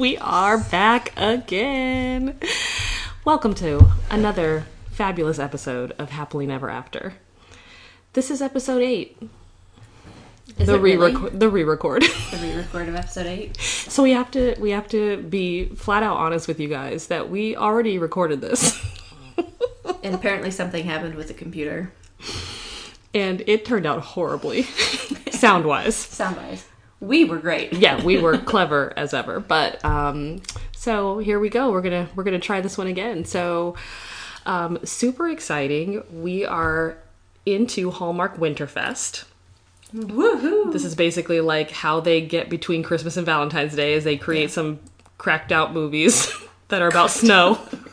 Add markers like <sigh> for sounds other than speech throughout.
we are back again. Welcome to another fabulous episode of Happily Never After. This is episode eight. Is the it really? re-record. The re-record. <laughs> the re-record of episode eight? so we have to we have to be flat out honest with you guys that we already recorded this, <laughs> And apparently something happened with the computer. and it turned out horribly, <laughs> sound wise. Sound wise, we were great. <laughs> yeah, we were clever as ever. But um, so here we go. We're gonna we're gonna try this one again. So um, super exciting. We are into Hallmark Winterfest. Woohoo! This is basically like how they get between Christmas and Valentine's Day, is they create some cracked out movies <laughs> that are about snow. <laughs>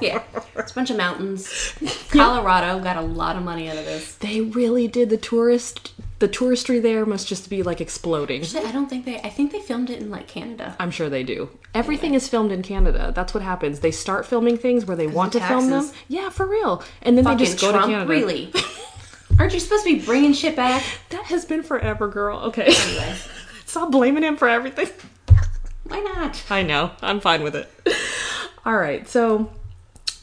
Yeah, <laughs> it's a bunch of mountains. <laughs> Colorado got a lot of money out of this. They really did the tourist. The touristry there must just be like exploding. I don't think they. I think they filmed it in like Canada. I'm sure they do. Everything is filmed in Canada. That's what happens. They start filming things where they want to of film them. taxes. Yeah, for real. And then Fucking they just go Trump, to Canada. really? <laughs> Aren't you supposed to be bringing shit back? That has been forever, girl. Okay. Anyway, Stop blaming him for everything. why not? I know. I'm fine with it. All right. So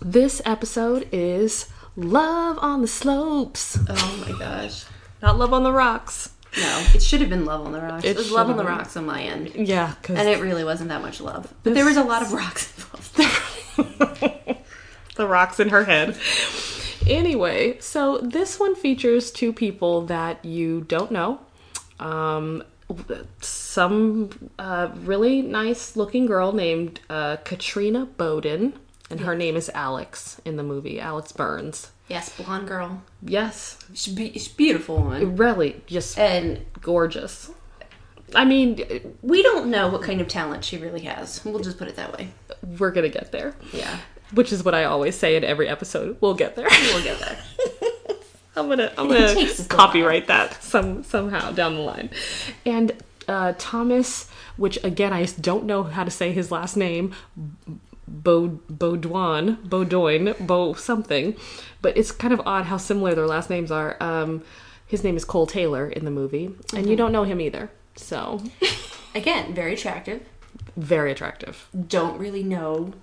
this episode is Love on the Slopes, Oh my gosh. not Love on the Rocks. No, it should have been Love on the Rocks. It It, was Love on the been. Rocks on my end. Yeah, And it really wasn't that much love. But there was a lot of rocks involved. <laughs> the rocks in her head. Anyway, so this one features two people that you don't know. Um, some uh, really nice looking girl named uh, Katrina Bowden, and her name is Alex in the movie, Alex Burns. Yes, blonde girl. Yes, She's, be- she's a beautiful woman. really, just And gorgeous. I mean, we don't know what kind of talent she really has. We'll just put it that way. we're gonna get there, Yeah. which is what I always say in every episode. We'll get there. We'll get there. <laughs> I'm gonna I'm <laughs> gonna takes us a copyright that some somehow down the line. And uh, Thomas, which again I don't know how to say his last name, Bo Baudouin, Baudoin, Bo something, but it's kind of odd how similar their last names are. Um, his name is Cole Taylor in the movie, and you don't know him either. So <laughs> Again, very attractive. very attractive. Don't really know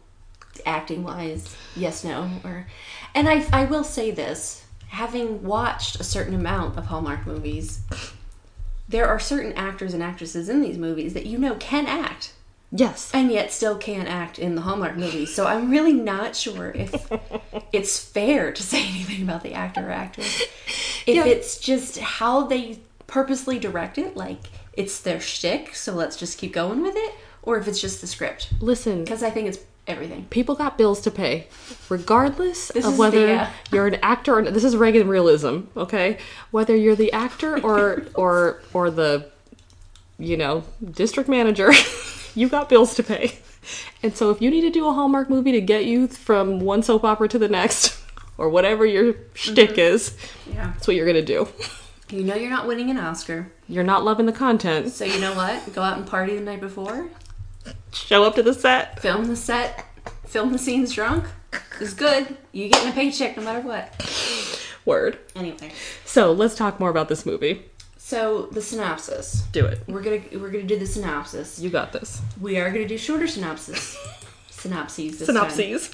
acting wise. Yes, no. Or and I I will say this, having watched a certain amount of Hallmark movies, there are certain actors and actresses in these movies that you know can act. Yes. and yet still can't act in the Hallmark movies. So I'm really not sure if <laughs> it's fair to say anything about the actor or actress. If Yeah. it's just how they purposely direct it, like it's their shtick, so let's just keep going with it, or if it's just the script. Listen, Because I think it's everything. people got bills to pay regardless of is the, whether uh, you're an actor or this is reagan realism okay whether you're the actor or <laughs> or or the you know district manager <laughs> you got bills to pay and so if you need to do a hallmark movie to get you from one soap opera to the next <laughs> or whatever your shtick Mm-hmm. is Yeah. that's what you're gonna do You know you're not winning an Oscar, you're not loving the content so you know what? Go out and party the night before, show up to the set film the set, film the scenes drunk. It's good. You're getting a paycheck no matter what. word Anyway. so let's talk more about this movie So the synopsis. do it We're gonna we're gonna do the synopsis. you got this We are gonna do shorter synopsis. <laughs> Synopses. This Time. synopses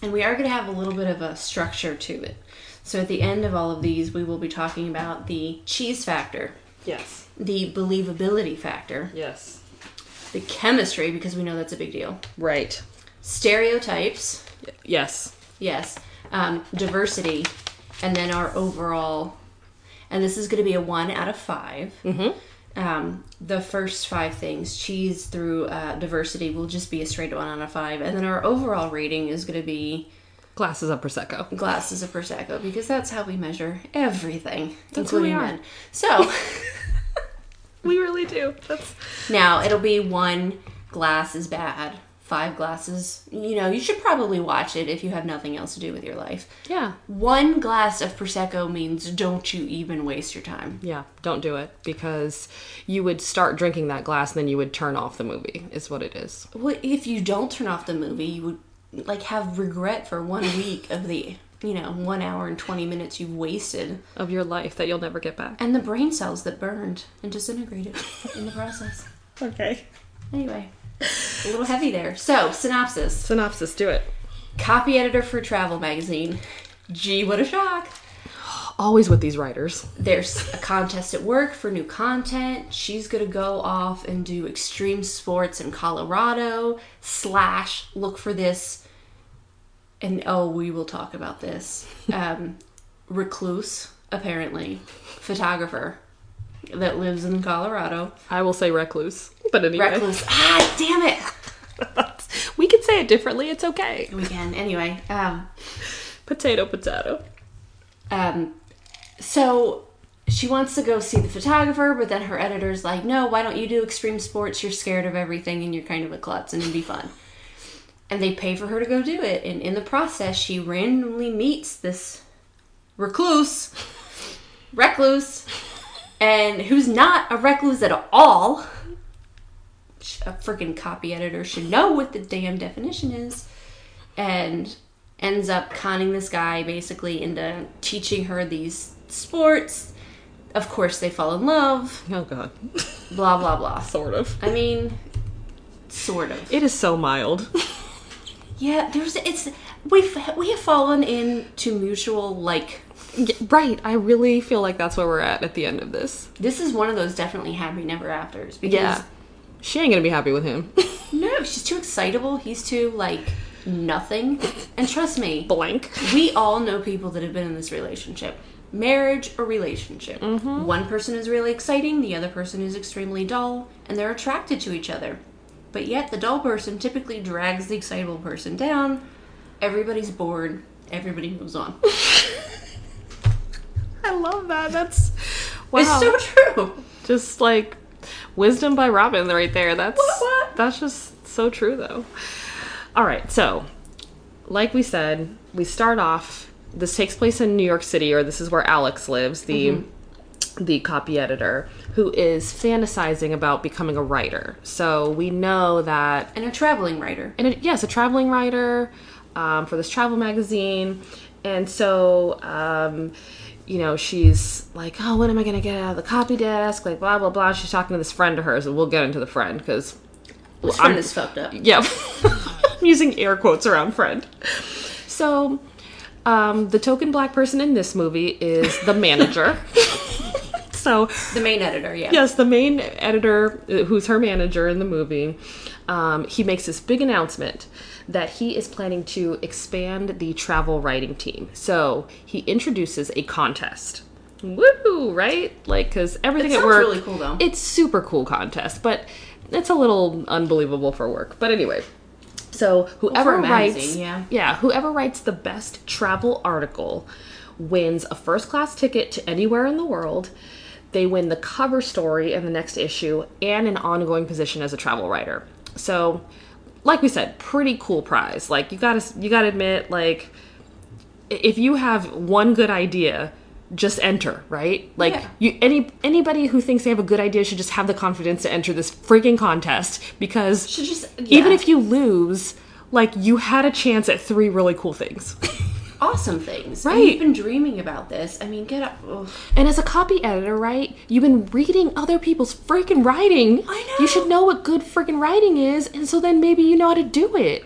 And we are gonna have a little bit of a structure to it. So at the end of all of these, we will be talking about the cheese factor, yes the believability factor, yes the chemistry because we know that's a big deal, right stereotypes, yes yes, um, diversity, and then our overall. And this is going to be a one out of 5 Mm-hmm. Um, the first five things, cheese through uh, diversity, will just be a straight one out of five, and then our overall rating is going to be glasses of prosecco glasses of prosecco because that's how we measure everything, That's including are. men. So <laughs> <laughs> We really do. That's now it'll be one glass is bad, five glasses. You know, you should probably watch it if you have nothing else to do with your life. yeah, One glass of prosecco means don't you even waste your time. yeah. Don't do it because you would start drinking that glass and then you would turn off the movie. Is what it is. Well, if you don't turn off the movie, you would like have regret for one <laughs> week of the you know one hour and twenty minutes you've wasted, Of your life that you'll never get back. and the brain cells that burned and disintegrated in the process. <laughs> Okay. Anyway, A little heavy there. So, synopsis. Synopsis, do it. Copy editor for travel magazine. Gee, what a shock. Always with these writers. There's a contest at work for new content. She's gonna go off and do extreme sports in Colorado. Slash, look for this. And oh, we will talk about this. Um, recluse, apparently, photographer that lives in Colorado. I will say recluse, but anyway, Recluse. Ah, damn it. <laughs> we can say it differently. It's okay. We can. Anyway, um, Potato, potato. Um, so she wants to go see the photographer, but then her editor's like, no, why don't you do extreme sports? You're scared of everything and you're kind of a klutz and it'd be fun. And they pay for her to go do it. And in the process, she randomly meets this recluse, recluse, and who's not a recluse at all. A freaking copy editor should know what the damn definition is. And ends up conning this guy basically into teaching her these sports. Of course, they fall in love. Oh god, Blah blah blah. <laughs> sort of. I mean, sort of. It is so mild. <laughs> Yeah, there's it's we've we have fallen into mutual like. Yeah, right. I really feel like that's where we're at at the end of this. This is one of those definitely happy never afters because Yeah. She ain't gonna be happy with him. <laughs> no, she's too excitable. He's too like nothing. And trust me, Blank. we all know people that have been in this relationship marriage or relationship mm-hmm. one person is really exciting the other person is extremely dull and they're attracted to each other but yet the dull person typically drags the excitable person down everybody's bored everybody moves on <laughs> <laughs> I love that. That's wow. it's so true just like wisdom by Robin right there. That's What, what? that's just so true though. All right, so like we said, we start off. This takes place in New York City, or this is where Alex lives, the the copy editor, who is fantasizing about becoming a writer. So we know that and a traveling writer and it, yes, a traveling writer um, for this travel magazine. And so, um, you know, she's like, "Oh, when am I gonna get out of the copy desk?" Like, blah blah blah. She's talking to this friend of hers, and we'll get into the friend because, this friend is fucked up yeah, <laughs> I'm using air quotes around friend. So, um, the token black person in this movie is the manager. <laughs> so the main editor yeah Yes, the main editor, uh, who's her manager in the movie, um, he makes this big announcement that he is planning to expand the travel writing team. So he introduces a contest. Woo! Right? Like, because everything It at work, really cool, though. It's super cool contest, but it's a little unbelievable for work. But anyway, so whoever a writes, magazine, yeah. yeah, whoever writes the best travel article wins a first class ticket to anywhere in the world. They win the cover story in the next issue and an ongoing position as a travel writer. So, like we said, pretty cool prize. Like you gotta you gotta admit, like if you have one good idea, just enter, right? Like Yeah. you any anybody who thinks they have a good idea should just have the confidence to enter this freaking contest because Should just even if you lose, like you had a chance at three really cool things. <laughs> awesome things And Right. you've been dreaming about this i mean get up ugh. and as a copy editor, right, you've been reading other people's freaking writing. I know. You should know what good freaking writing is, and so then maybe you know how to do it.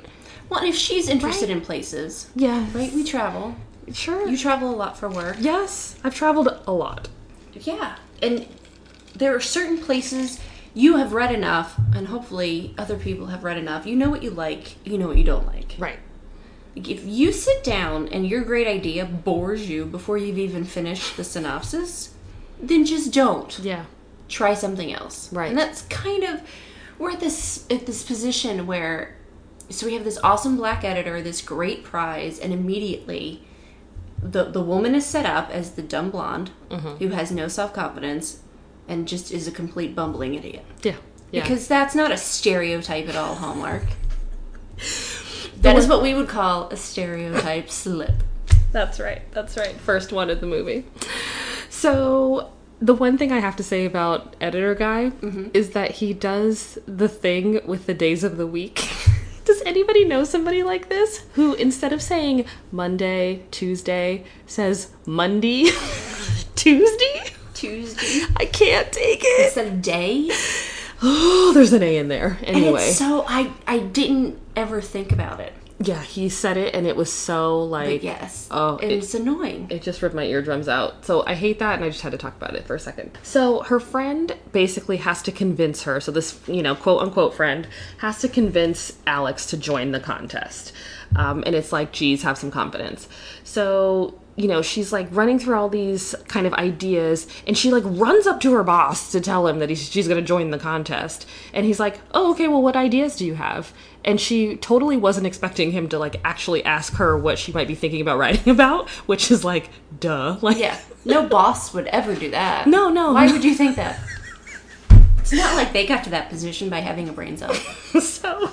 well and if she's interested Right. in places Yeah. right we travel Sure. you travel a lot for work yes. I've traveled a lot. Yeah, and there are certain places you have read enough, and hopefully other people have read enough. You know what you like, you know what you don't like. Right. If you sit down and your great idea bores you before you've even finished the synopsis, then just don't. Yeah. Try something else. Right. And that's kind of we're at this at this position where so we have this awesome black editor, this great prize, and immediately the the woman is set up as the dumb blonde mm-hmm. who has no self confidence and just is a complete bumbling idiot. Yeah. Yeah. Because that's not a stereotype at all, Hallmark. <laughs> That is what we would call a stereotype <laughs> slip. That's right. That's right. First one of the movie. So the one thing I have to say about editor guy mm-hmm. is that he does the thing with the days of the week. <laughs> Does anybody know somebody like this who instead of saying Monday, Tuesday says Monday, <laughs> Tuesday? Tuesday I can't take it. instead of day. <gasps> Oh, there's an A in there. And Anyway. it's so I I didn't ever think about it. yeah, he said it and it was so like But yes. Oh, it, it- was annoying. it just ripped my eardrums out. So I hate that and I just had to talk about it for a second. So her friend basically has to convince her, so this, you know, quote unquote friend has to convince Alex to join the contest. Um, and it's like, geez, have some confidence. So, you know, she's like running through all these kind of ideas and she like runs up to her boss to tell him that he's, she's going to join the contest. And he's like, oh, okay, well, what ideas do you have? And she totally wasn't expecting him to like actually ask her what she might be thinking about writing <laughs> about, which is like, duh. Like, Yeah. No boss would ever do that. No, no. Why would you think that? It's not like they got to that position by having a brain cell. <laughs> so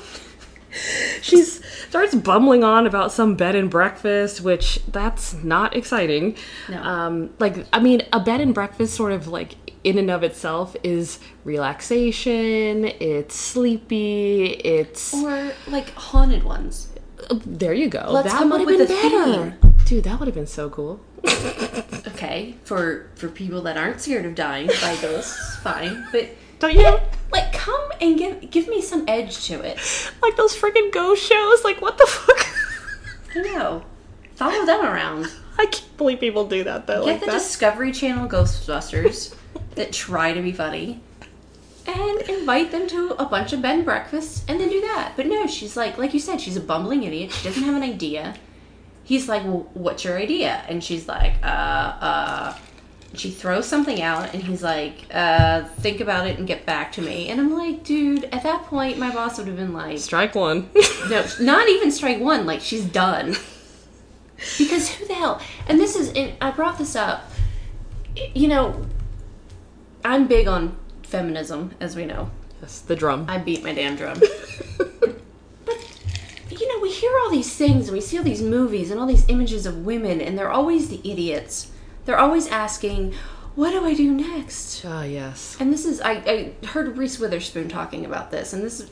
she starts bumbling on about some bed and breakfast, which that's not exciting. No. Um, like, I mean, a bed and breakfast sort of like in and of itself is relaxation, it's sleepy, it's Or like haunted ones. there you go. Let's that come would up have with been a better. Dude, that would have been so cool. Okay. For for people that aren't scared of dying by <laughs> ghosts, fine. But Don't you? like come and give give me some edge to it. Like those freaking ghost shows. Like, what the fuck? I know. Follow them around. I can't believe people do that though. Get like the that. Discovery Channel Ghostbusters that try to be funny and invite them to a bunch of bed breakfasts and then do that. But no, she's like, like you said, she's a bumbling idiot. She doesn't have an idea. He's like, well, what's your idea? And she's like, uh, uh, she throws something out and he's like, uh, think about it and get back to me. And I'm like, dude, at that point, my boss would have been like, Strike one. <laughs> no, not even strike one. Like she's done. Because who the hell? And this is. And I brought this up. You know, I'm big on feminism, as we know. yes, the drum. I beat my damn drum. <laughs> but you know, we hear all these things and we see all these movies and all these images of women, and they're always the idiots. They're always asking, "What do I do next?" Ah, yes. And this is I, I heard Reese Witherspoon talking about this, and this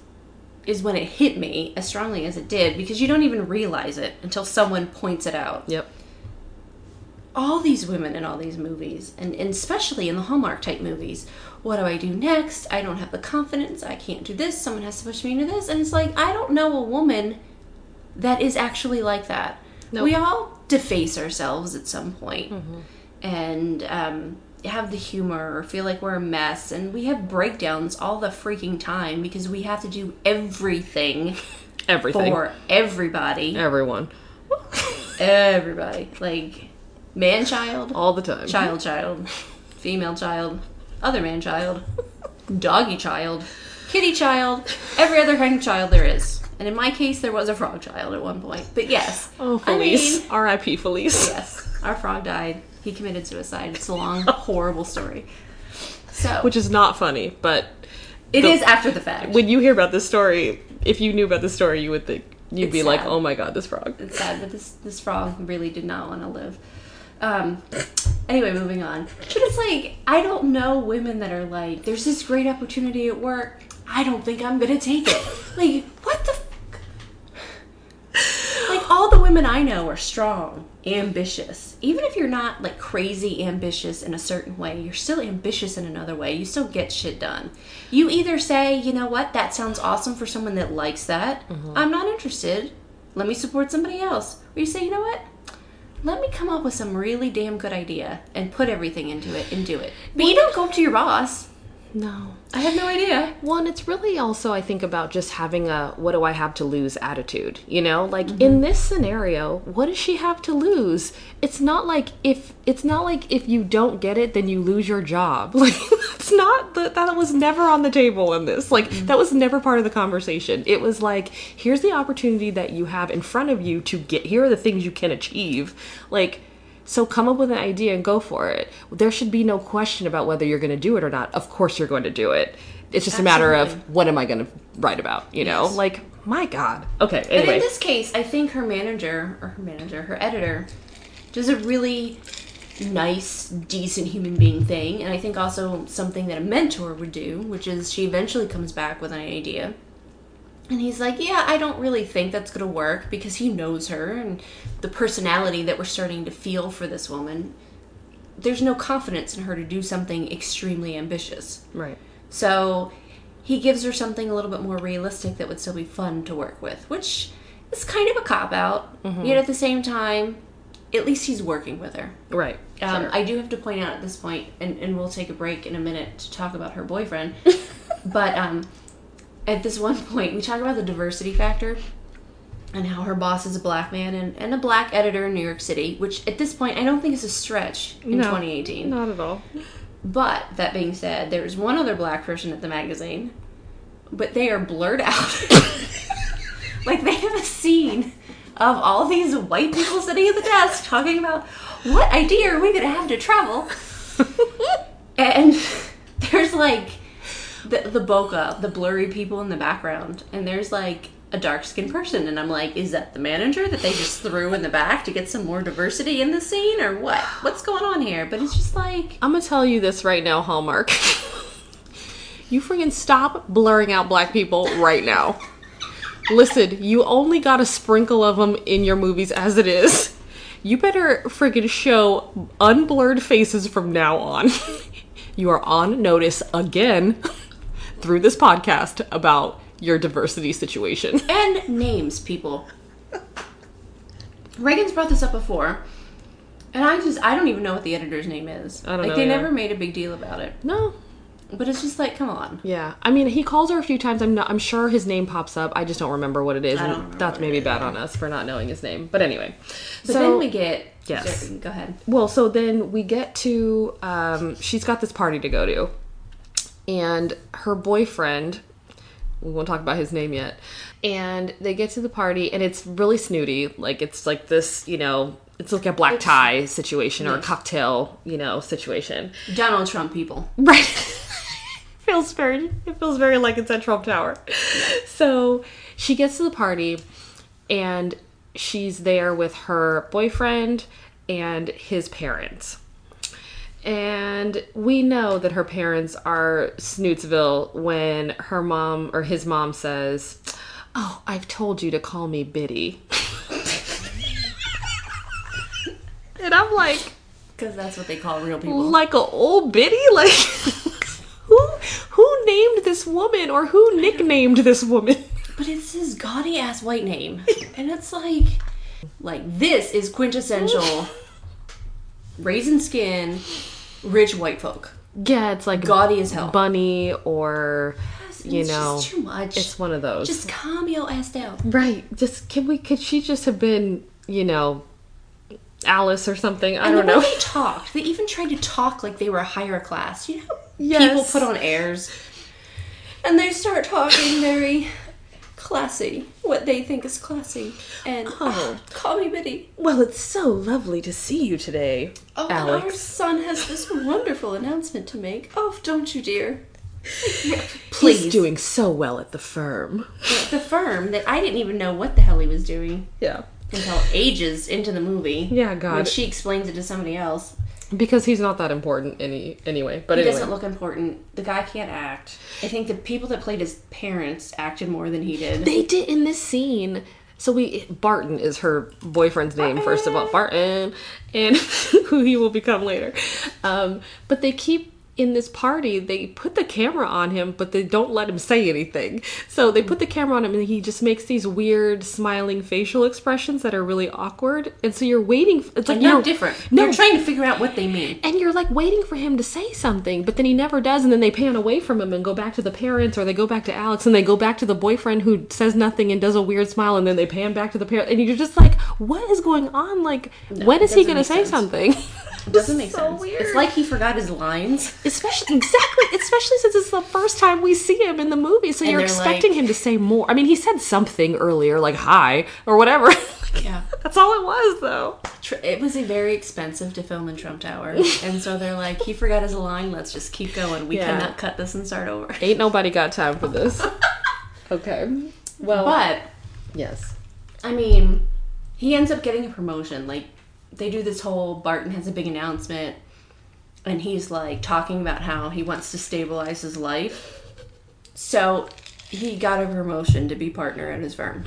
is when it hit me as strongly as it did because you don't even realize it until someone points it out. Yep. All these women in all these movies, and, and especially in the Hallmark type movies, what do I do next? I don't have the confidence. I can't do this. Someone has to push me into this. And it's like, I don't know a woman that is actually like that. Nope. We all deface ourselves at some point and um, have the humor or feel like we're a mess. And we have breakdowns all the freaking time because we have to do everything <laughs> Everything. for everybody. Everyone. <laughs> Everybody. Like, man child, All the time. child child, female child, other man child, doggy child, kitty child, every other kind of child there is. And in my case, there was a frog child at one point. But yes. Oh, I mean, Felice. R.I.P. Felice. yes, our frog died. He committed suicide. It's a long, <laughs> horrible story. So, Which is not funny, but it the- is after the fact. when you hear about this story, if you knew about this story, you would think you'd It's be like, "Oh my god, this frog." it's sad, but this this frog really did not want to live. Um. Anyway, moving on. But it's like I don't know women that are like, "There's this great opportunity at work. I don't think I'm gonna take it." Like, what the? F- like all the women I know are strong, ambitious. Even if you're not like crazy ambitious in a certain way, you're still ambitious in another way. You still get shit done. You either say, you know what, that sounds awesome for someone that likes that. I'm not interested. Let me support somebody else. Or you say, you know what? Let me come up with some really damn good idea and put everything into it and do it. But you don't go up to your boss. No. I have no idea. Well, and it's really also, I think, about just having a what do I have to lose attitude. You know, like Mm-hmm. in this scenario, what does she have to lose? It's not like if it's not like if you don't get it, then you lose your job. <laughs> Like that's not the, that was never on the table in this. Like Mm-hmm. that was never part of the conversation. It was like here's the opportunity that you have in front of you to get. Here are the things you can achieve. Like. So come up with an idea and go for it. There should be no question about whether you're going to do it or not. Of course you're going to do it. It's just a matter of what am I going to write about, you know? Yes. Like, my god. Okay, But in this case, I think her manager, or her manager, her editor, does a really nice, decent human being thing. And I think also something that a mentor would do, which is she eventually comes back with an idea. And he's like, Yeah, I don't really think that's going to work because he knows her and the personality that we're starting to feel for this woman. There's no confidence in her to do something extremely ambitious. right. So he gives her something a little bit more realistic that would still be fun to work with, which is kind of a cop out. Yet at the same time, at least he's working with her. Right. Um, Sure. I do have to point out at this point, and, and we'll take a break in a minute to talk about her boyfriend. <laughs> but um, at this one point, we talk about the diversity factor and how her boss is a black man and, and a black editor in New York City, which at this point I don't think is a stretch in No. 2018. Not at all. But that being said, there's one other black person at the magazine, but they are blurred out. <laughs> like they have a scene of all these white people sitting at the desk talking about what idea are we going to have to travel, <laughs> and there's like the the bokeh, the blurry people in the background, and there's like a dark skinned person, and I'm like, is that the manager that they just threw in the back to get some more diversity in the scene, or what? What's going on here? But it's just like. I'm gonna tell you this right now, Hallmark. <laughs> you freaking stop blurring out black people right now. Listen, you only got a sprinkle of them in your movies as it is. You better friggin' show unblurred faces from now on. <laughs> you are on notice again <laughs> through this podcast about your diversity situation. <laughs> and names people reagan's brought this up before and i just i don't even know what the editor's name is I don't like know they either. never made a big deal about it No, but it's just like come on Yeah, I mean, he calls her a few times. I'm not. I'm sure his name pops up. I just don't remember what it is, and that's maybe bad on us for not knowing his name. But anyway, but so then we get Yes. go ahead well, so then we get to. Um, she's got this party to go to, and her boyfriend. We won't talk about his name yet. And they get to the party, and it's really snooty. Like it's like this, you know. It's like a black tie situation or a cocktail, you know, situation. donald trump people Right. <laughs> <laughs> feels very it feels very like it's at Trump Tower. So she gets to the party and she's there with her boyfriend and his parents. And we know that her parents are Snootsville when her mom or his mom says, Oh, I've told you to call me Biddy. <laughs> and I'm like, because that's what they call real people. like a old biddy? Like <laughs> who who named this woman or who nicknamed this woman? <laughs> But it's his gaudy ass white name. And it's like like this is quintessential raisin skin rich white folk. Yeah it's like gaudy as hell. bunny or you It's know just too much. it's one of those. Just calm your ass down. Right. Just can we could she just have been you know alice or something? I And don't the know. way they talked, they even tried to talk like they were a higher class. You know, Yes. people put on airs, and they start talking very classy, what they think is classy. And Oh. call me Biddy. well it's so lovely to see you today Oh, and our son has this wonderful announcement to make. Oh, don't you dear? he's Please. doing so well at the firm the firm that I didn't even know what the hell he was doing yeah until ages into the movie. Yeah, God. When she explains it to somebody else. Because he's not that important any anyway but He anyway doesn't look important. The guy can't act. I think the people that played his parents acted more than he did. They did in this scene. So we Barton is her boyfriend's name first of all, Barton, and <laughs> who he will become later. Um, but they keep in this party. They put the camera on him, but they don't let him say anything. So they put the camera on him, and he just makes these weird smiling facial expressions that are really awkward. And so you're waiting. For, It's like no, different. No, They're trying to figure out what they mean. and you're like waiting for him to say something, but then he never does, and then they pan away from him and go back to the parents, or they go back to Alex, and they go back to the boyfriend who says nothing and does a weird smile, and then they pan back to the parents, and you're just like, what is going on? Like, when is he gonna say sense. something? <laughs> It doesn't make So sense. weird. It's like he forgot his lines. especially exactly, especially since it's the first time we see him in the movie, so And you're expecting like- him to say more. I mean, he said something earlier, like hi or whatever. <laughs> Yeah. That's all it was, though. It was a very expensive to film in Trump Tower. <laughs> and so they're like, he forgot his line. Let's just keep going. We Yeah. cannot cut this and start over. Ain't nobody got time for this. <laughs> okay. Well, But, yes. I mean, he ends up getting a promotion. Like, they do this whole Barton has a big announcement. And he's like talking about how he wants to stabilize his life. So he got a promotion to be partner at his firm.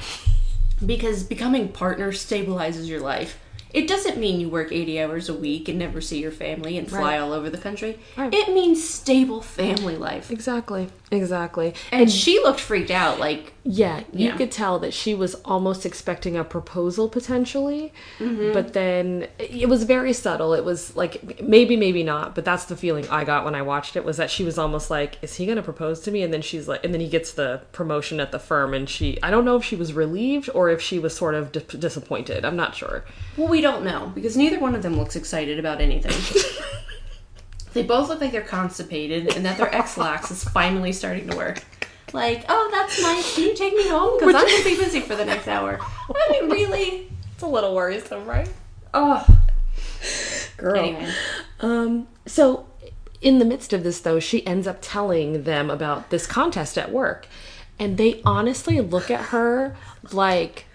Because becoming partner stabilizes your life. It doesn't mean you work 80 hours a week and never see your family and fly Right. all over the country. Right. It means stable family life. Exactly. Exactly. And she looked freaked out, like, Yeah, you Yeah. could tell that she was almost expecting a proposal potentially, Mm-hmm. but then it was very subtle. It was like maybe, maybe not, but that's the feeling I got when I watched it was that she was almost like, "Is he going to propose to me?" And then she's like, and then he gets the promotion at the firm, and she, I don't know if she was relieved or if she was sort of dis- disappointed. I'm not sure. well, we don't know because neither one of them looks excited about anything. <laughs> they both look like they're constipated and that their Ex-Lax is finally starting to work. Like, oh, that's nice. Can you take me home? Because I'm going to be busy for the next hour. I mean, really? It's a little worrisome, right? Oh, Girl. anyway. Um, so in the midst of this though, she ends up telling them about this contest at work. And they honestly look at her like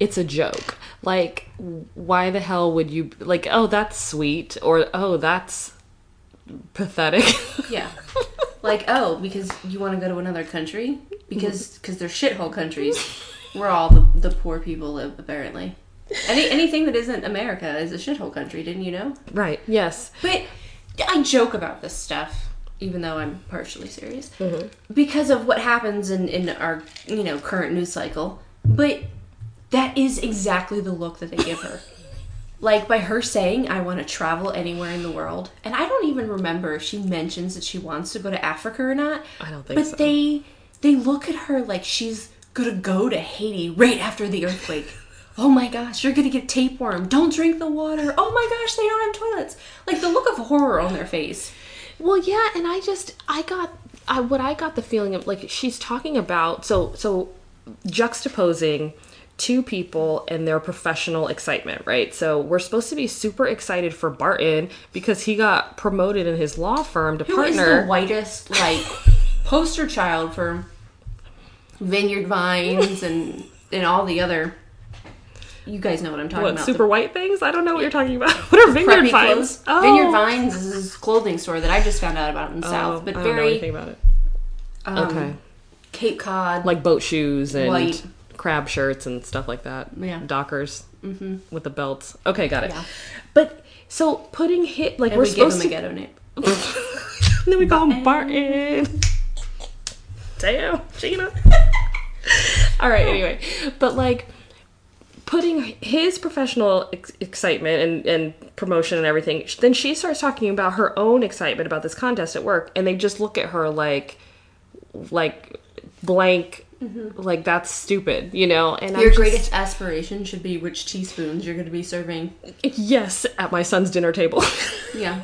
it's a joke. Like why the hell would you like oh that's sweet or oh that's pathetic. Yeah. <laughs> Like, oh, because you want to go to another country? Because <laughs> cause they're shithole countries where all the, the poor people live, apparently. Any, anything that isn't America is a shithole country, didn't you know? right. Yes. But I joke about this stuff, even though I'm partially serious, mm-hmm. because of what happens in, in our you know current news cycle. But that is exactly the look that they give her. Like by her saying, "I want to travel anywhere in the world," and I don't even remember if she mentions that she wants to go to Africa or not. I don't think but so. they they look at her like she's gonna go to Haiti right after the earthquake. <laughs> Oh my gosh, you're gonna get tapeworm. Don't drink the water. Oh my gosh, they don't have toilets. Like the look of horror on their face. Well, yeah, and I just I got I what I got the feeling of like she's talking about so so juxtaposing two people and their professional excitement, right? So we're supposed to be super excited for Barton because he got promoted in his law firm to Who is partner. the whitest like poster child for Vineyard Vines and and all the other? You guys know what I'm talking what about. super white things? I don't know what you're talking about. <laughs> What are vineyard vines? Oh. Vineyard Vines is his clothing store that I just found out about in the Oh, South, but I don't know very anything about it. um, Okay, Cape Cod. like boat shoes and White. Crab shirts and stuff like that. Yeah. Dockers mm-hmm. with the belts. Okay, got it. Yeah. But so putting hit like and we're we give supposed him to a ghetto name. And <laughs> then we call him um, Barton. Damn, Gina. <laughs> All right, anyway. But like putting his professional ex- excitement and, and promotion and everything, then she starts talking about her own excitement about this contest at work, and they just look at her like, like blank, like that's stupid, you know? And Mm-hmm. Your I'm just- greatest aspiration should be which teaspoons you're going to be serving. yes, at my son's dinner table. <laughs> Yeah.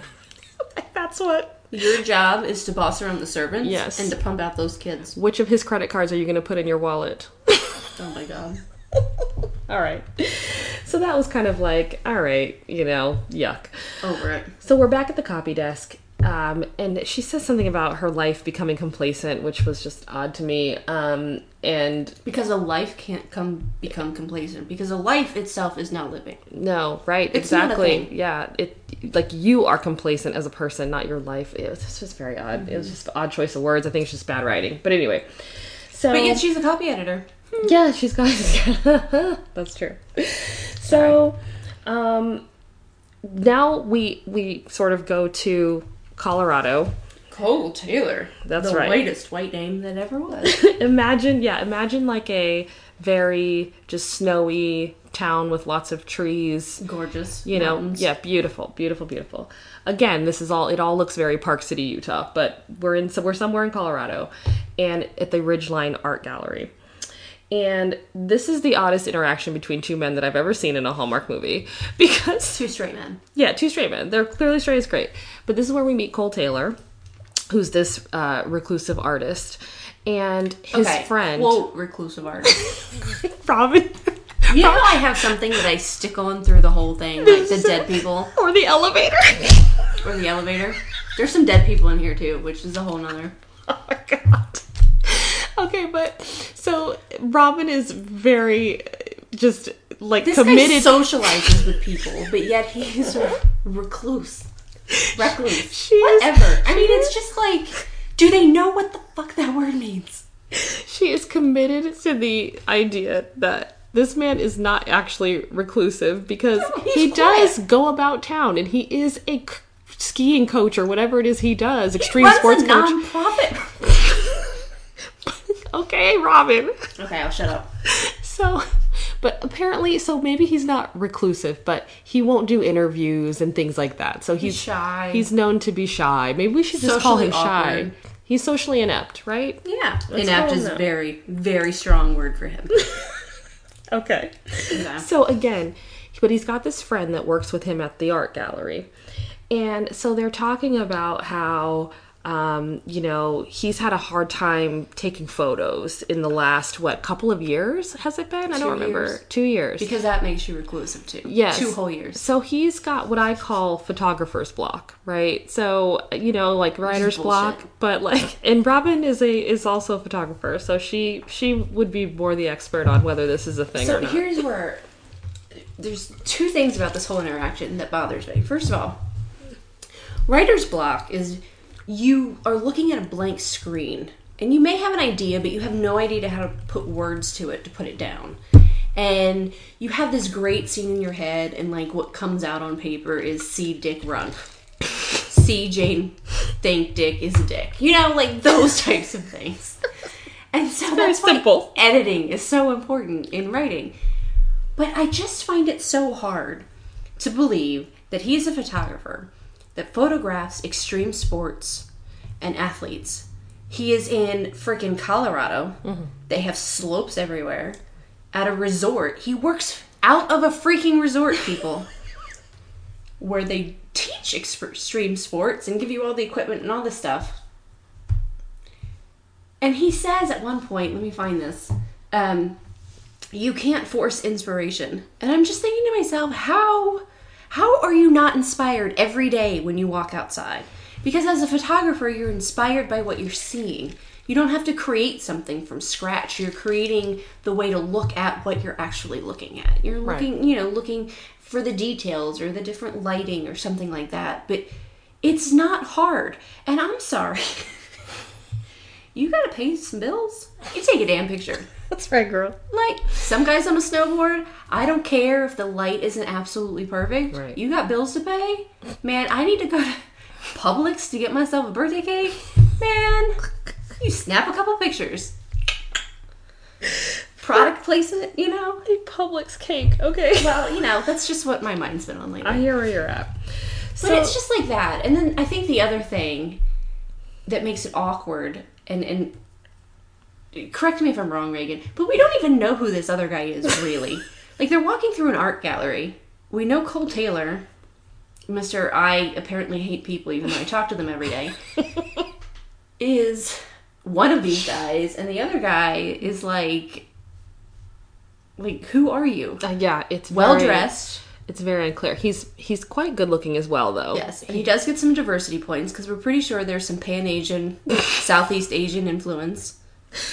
<laughs> that's what. Your job is to boss around the servants Yes. and to pump out those kids. Which of his credit cards are you going to put in your wallet? <laughs> Oh my god. All right. So that was kind of like, all right, you know, yuck. Over it. So we're back at the copy desk. Um, and she says something about her life becoming complacent, which was just odd to me. Um, and Because a life can't come become complacent. Because a life itself is not living. no, right? It's exactly. Yeah. It like you are complacent as a person, not your life. It was just very odd. It was just odd choice of words. I think it's just bad writing. But anyway. So But yet she's a copy editor. Yeah, she's got. <laughs> That's true. So, um, now we we sort of go to Colorado. Cole Taylor. That's the right. whitest white name that ever was. <laughs> imagine, yeah, imagine like a very just snowy town with lots of trees. Gorgeous. You know, mountains. yeah, beautiful, beautiful, beautiful. Again, this is all. It all looks very Park City, Utah, but we're in. So we're somewhere in Colorado, and at the Ridgeline Art Gallery. And this is the oddest interaction between two men that I've ever seen in a Hallmark movie <laughs> because Two straight men. yeah, two straight men. They're clearly straight is great. But this is where we meet Cole Taylor, who's this uh, reclusive artist, and his Okay. friend Quote reclusive artist. <laughs> Robin, you know I have something that I stick on through the whole thing, like the dead people or the elevator. or the elevator. There's some dead people in here too, which is a whole nother. <laughs> oh my god. <laughs> Okay, but so Robin is very just like This committed. guy socializes with people, but yet he's a <laughs> recluse, recluse, whatever. I mean, it's just like, do they know what the fuck that word means? she is committed to the idea that this man is not actually reclusive because he's he quiet. does go about town and he is a skiing coach or whatever it is he does, extreme Runs sports a coach. nonprofit. <laughs> okay, Robin. okay, I'll shut up. So, but apparently, so maybe he's not reclusive, but he won't do interviews and things like that. So he's, shy. He's known to be shy. Maybe we should just call Socially him shy. He's socially inept, right? Yeah, Let's inept call him is that. very, very strong word for him. <laughs> Okay. Yeah. <laughs> So again, but he's got this friend that works with him at the art gallery. And so they're talking about how um, you know, he's had a hard time taking photos in the last what couple of years has it been? I don't Two remember. years. 2 years. Because that makes you reclusive too. Yes. Two whole years. So he's got what I call photographer's block, right? So you know, like writer's block, but like, <laughs> and Robin is a is also a photographer, so she she would be more the expert on whether this is a thing So or not. here's where there's two things about this whole interaction that bothers me. First of all, writer's block is you are looking at a blank screen and you may have an idea, but you have no idea how to put words to it to put it down. And you have this great scene in your head, and like what comes out on paper is see Dick run. See Jane think Dick is a dick. You know, like those <laughs> types of things. And so very that's simple. editing is so important in writing. But I just find it so hard to believe that he's a photographer that photographs extreme sports and athletes. He is in freaking Colorado. They have slopes everywhere. At a resort. He works out of a freaking resort, people. <laughs> where they teach extreme sports and give you all the equipment and all this stuff. And he says at one point, let me find this. Um, you can't force inspiration. And I'm just thinking to myself, how how are you not inspired every day when you walk outside? Because as a photographer, you're inspired by what you're seeing. You don't have to create something from scratch. You're creating the way to look at what you're actually looking at. You're Right. looking, you know, looking for the details or the different lighting or something like that. But it's not hard. And I'm sorry. <laughs> you gotta pay some bills. You take a damn picture. That's right, girl. Like some guys on a snowboard, I don't care if the light isn't absolutely perfect. Right. You got bills to pay, man. I need to go to <laughs> Publix to get myself a birthday cake, man. You snap a couple pictures. Product placement, you know. A Publix cake. Okay. Well, you know that's just what my mind's been on lately. I hear where you're at. But it's just like that. And then I think the other thing that makes it awkward, and and correct me if I'm wrong, Reagan, but we don't even know who this other guy is really. <laughs> like they're walking through an art gallery. We know Cole Taylor, Mister. I apparently hate people, even though I talk to them every day. <laughs> is one of these guys, and the other guy is like. Like, who are you? Uh, yeah, it's Well very- dressed. It's very unclear. He's he's quite good looking as well, though. Yes, and he does get some diversity points because we're pretty sure there's some Pan Asian, <laughs> Southeast Asian influence.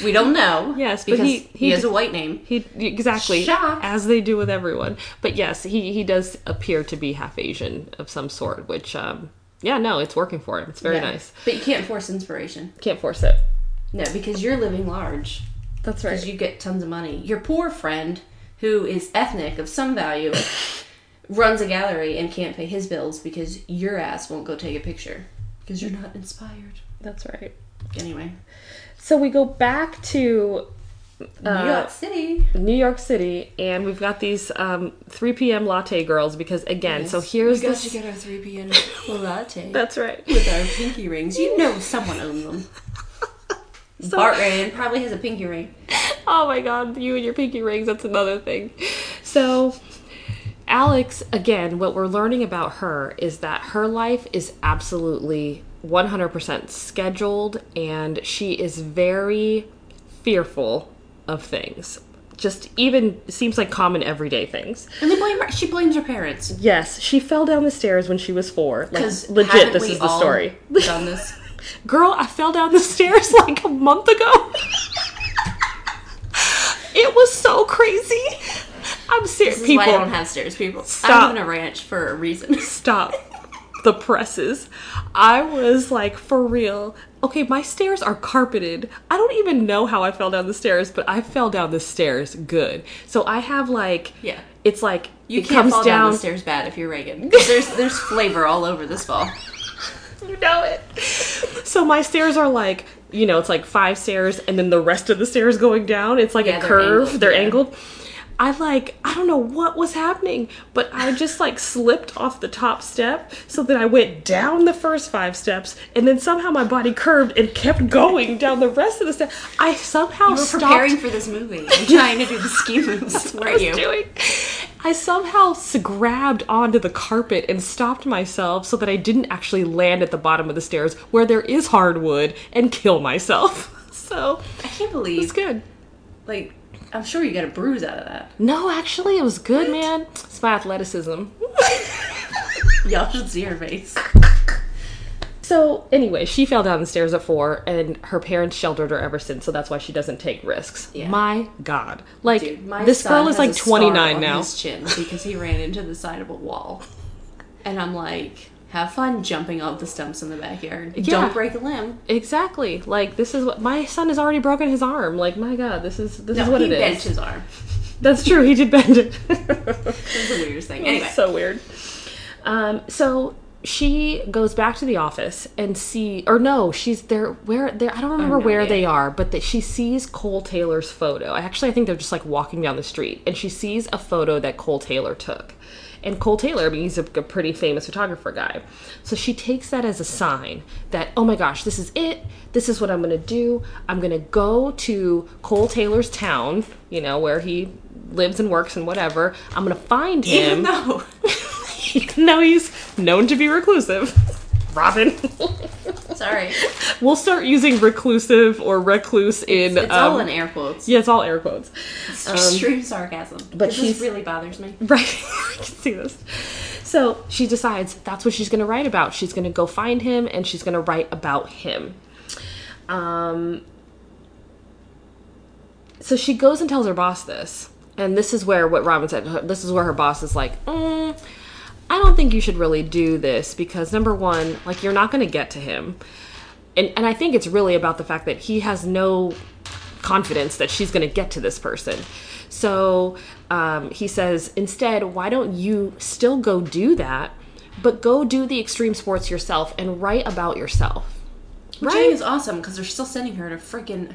We don't know. Yes, but because he- he, he has d- a white name. He exactly Shock. as they do with everyone. But yes, he he does appear to be half Asian of some sort, which um yeah, no, it's working for him. It's very Yeah. nice. But you can't force inspiration. Can't force it. No, because you're living large. That's right. Because you get tons of money. Your poor friend, who is ethnic of some value, <coughs> runs a gallery and can't pay his bills because your ass won't go take a picture because you're not inspired. That's right. Anyway, So we go back to New Uh, York City. New York City, and we've got these um, 3 p.m. latte girls because again, so here's we got this. to get our 3 p.m. <laughs> latte. That's right. with our pinky rings. You know someone owns them. <laughs> Barton probably has a pinky ring. Oh my god, you and your pinky rings, that's another thing. So, Alex, again, what we're learning about her is that her life is absolutely 100% scheduled and she is very fearful of things. Just even seems like common everyday things. And they blame her. She blames her parents. Yes, she fell down the stairs when she was four. Like legit, this is the story. Done this. <laughs> Girl, I fell down the stairs <laughs> like a month ago. <laughs> it was so crazy. I'm serious. Why I People, don't have stairs, people. Stop. I live in a ranch for a reason. stop. The presses. I was like, for real. Okay, my stairs are carpeted. I don't even know how I fell down the stairs, but I fell down the stairs good. So I have like, Yeah. it's like You it can't fall down. down. the stairs bad if you're Reagan. There's there's flavor all over this fall. <laughs> You know it. So my stairs are like, you know, it's like five stairs and then the rest of the stairs going down. It's like Yeah, a they're curve. angled, they're yeah. angled. I like, I don't know what was happening, but I just like slipped off the top step so that I went down the first five steps and then somehow my body curved and kept going down the rest of the steps. I somehow You were stopped preparing for this movie and <laughs> trying to do the ski moves, I weren't you? doing. I somehow grabbed onto the carpet and stopped myself so that I didn't actually land at the bottom of the stairs where there is hardwood and kill myself. <laughs> So I can't believe it's good. like, I'm sure you got a bruise out of that. No, actually, it was good, man. It's my athleticism. <laughs> Y'all should see her face. So anyway, she fell down the stairs at four, and her parents sheltered her ever since. So that's why she doesn't take risks. Yeah. My God, like Dude, my this girl is like twenty nine now. His chin because he ran into the side of a wall, and I'm like, have fun jumping off the stumps in the backyard. Yeah. Don't break a limb. Exactly. Like this is what my son has already broken his arm. Like my God, this is this No, is what he it bent his arm. <laughs> That's true. He did bend it. <laughs> It's the weirdest thing. <laughs> Anyway, so weird. Um, so she goes back to the office and see, or no, she's there. Where there? I don't remember no where idea. they are, but that she sees Cole Taylor's photo. Actually, I think they're just like walking down the street, and she sees a photo that Cole Taylor took. And Cole Taylor, I mean, he's a, a pretty famous photographer guy. So she takes that as a sign that, oh my gosh, this is it. This is what I'm going to do. I'm going to go to Cole Taylor's town, you know, where he lives and works and whatever. I'm going to find <laughs> him even though <laughs> <laughs> even though he's known to be reclusive. Robin. <laughs> sorry, we'll start using reclusive or recluse in. it's all um, in air quotes. Yeah, it's all air quotes. It's extreme sarcasm. But she's- really bothers me. Right. <laughs> I can see this. So she decides that's what she's going to write about. She's going to go find him and she's going to write about him. Um, so she goes and tells her boss this. And this is where what Robin said. This is where her boss is like, mm, I don't think you should really do this because number one, like you're not going to get to him. And, and I think it's really about the fact that he has no confidence that she's going to get to this person. So um, he says, instead, why don't you still go do that, but go do the extreme sports yourself and write about yourself? Which Right? is awesome because they're still sending her to freaking